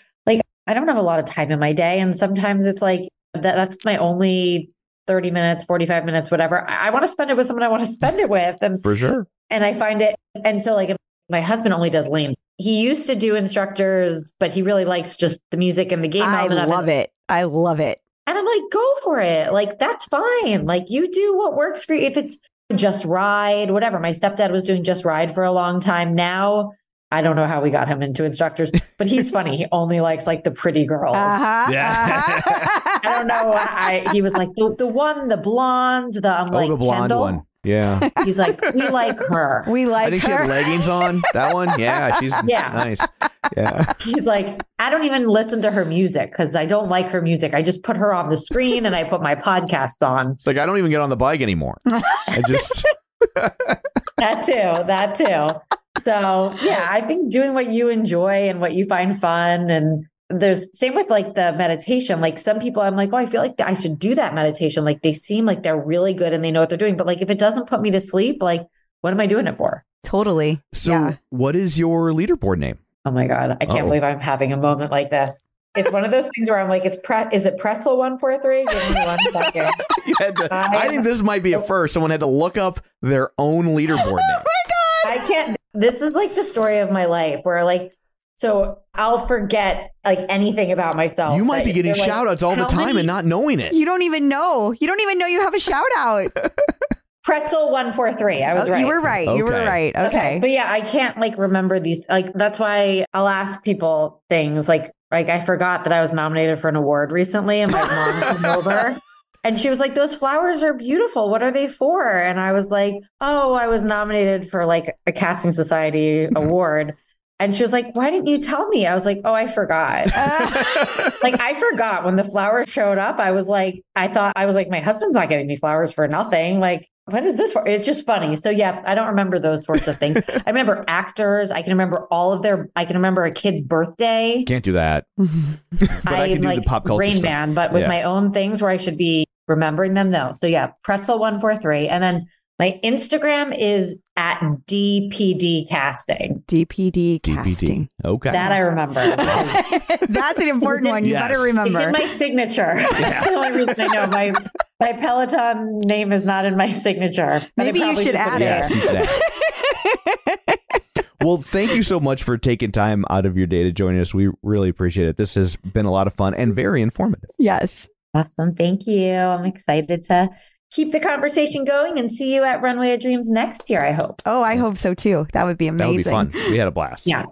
I don't have a lot of time in my day, and sometimes it's like that, that's my only 30 minutes, 45 minutes, whatever. I, I want to spend it with someone I want to spend it with. And For sure. and I find it and so like my husband only does lean. He used to do instructors, but he really likes just the music and the game I element of love it. I love it. And I'm like, go for it. Like, that's fine. Like, you do what works for you. If it's just ride, whatever. My stepdad was doing just ride for a long time. Now, I don't know how we got him into instructors, but he's funny. He only likes like the pretty girls. Uh-huh. Yeah. uh-huh. I don't know. I, he was like the, the one, the blonde, the I'm oh, like the blonde Kendall. one. Yeah. He's like, we like her. we like I think she had leggings on. That one. Yeah. She's <laughs> Yeah. nice. Yeah. He's like, I don't even listen to her music because I don't like her music. I just put her on the screen and I put my podcasts on. It's like I don't even get on the bike anymore. I just <laughs> That too. That too. So yeah, I think doing what you enjoy and what you find fun and there's same with like the meditation. Like some people I'm like, oh, I feel like I should do that meditation. Like they seem like they're really good and they know what they're doing. But like if it doesn't put me to sleep, like what am I doing it for? Totally. so. Yeah. What is your leaderboard name? Oh my God. I can't Uh-oh. believe I'm having a moment like this. It's one of those things where I'm like, it's pre is it pretzel one four three? Give me one <laughs> second. You had to, I I think this might be a first. Someone had to look up their own leaderboard name. I can't. This is like the story of my life where like, so I'll forget like anything about myself. You might be getting they're like, shout outs all the time many and not knowing it. You don't even know. You don't even know you have a shout out. <laughs> Pretzel one four three. I was oh, right. You were right. You were Okay. right. Okay. But yeah, I can't like remember these. Like that's why I'll ask people things like like I forgot that I was nominated for an award recently, and my mom came over. <laughs> And she was like, Those flowers are beautiful. What are they for? And I was like, Oh, I was nominated for like a casting society mm-hmm. award. And she was like, Why didn't you tell me? I was like, Oh, I forgot. <laughs> like I forgot when the flowers showed up. I was like, I thought I was like, my husband's not getting me flowers for nothing. Like what is this for? It's just funny. So yeah, I don't remember those sorts of things. <laughs> I remember actors. I can remember all of their. I can remember a kid's birthday. Can't do that. <laughs> but I, can do like the pop culture Rain stuff. Man, but with Yeah. my own things where I should be remembering them. though. So yeah, pretzel one four three, and then my Instagram is at DPD casting. DPD DPD. casting. Okay. That I remember. <laughs> That's an important one. You Yes. better remember. It's in my signature. <laughs> That's the only reason I know my my Peloton name is not in my signature. Maybe you probably should add it it. Yes, you should add. well, thank you so much for taking time out of your day to join us. We really appreciate it. This has been a lot of fun and very informative. yes. Awesome. Thank you. I'm excited to keep the conversation going and see you at Runway of Dreams next year, I hope. Oh, I hope so too. That would be amazing. That would be fun. We had a blast. Yeah.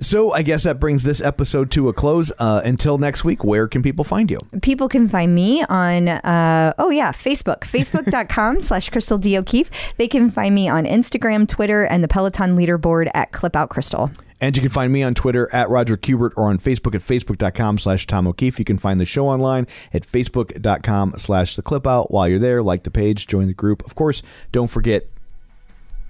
So I guess that brings this episode to a close. Uh, until next week, where can people find you? People can find me on, uh, oh yeah, Facebook, <laughs> facebook.com slash Crystal D. O'Keefe. They can find me on Instagram, Twitter, and the Peloton leaderboard at Clip Out Crystal. And you can find me on Twitter at Roger Kubert or on Facebook at facebook.com slash Tom O'Keefe. You can find the show online at facebook.com slash the clip out. While you're there, like the page, join the group. Of course, don't forget,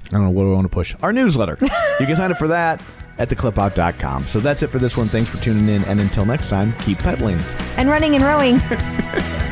I don't know what do I want to push, our newsletter. you can sign up for that at theclipout.com. So that's it for this one. Thanks for tuning in. And until next time, keep pedaling. And running and rowing. <laughs>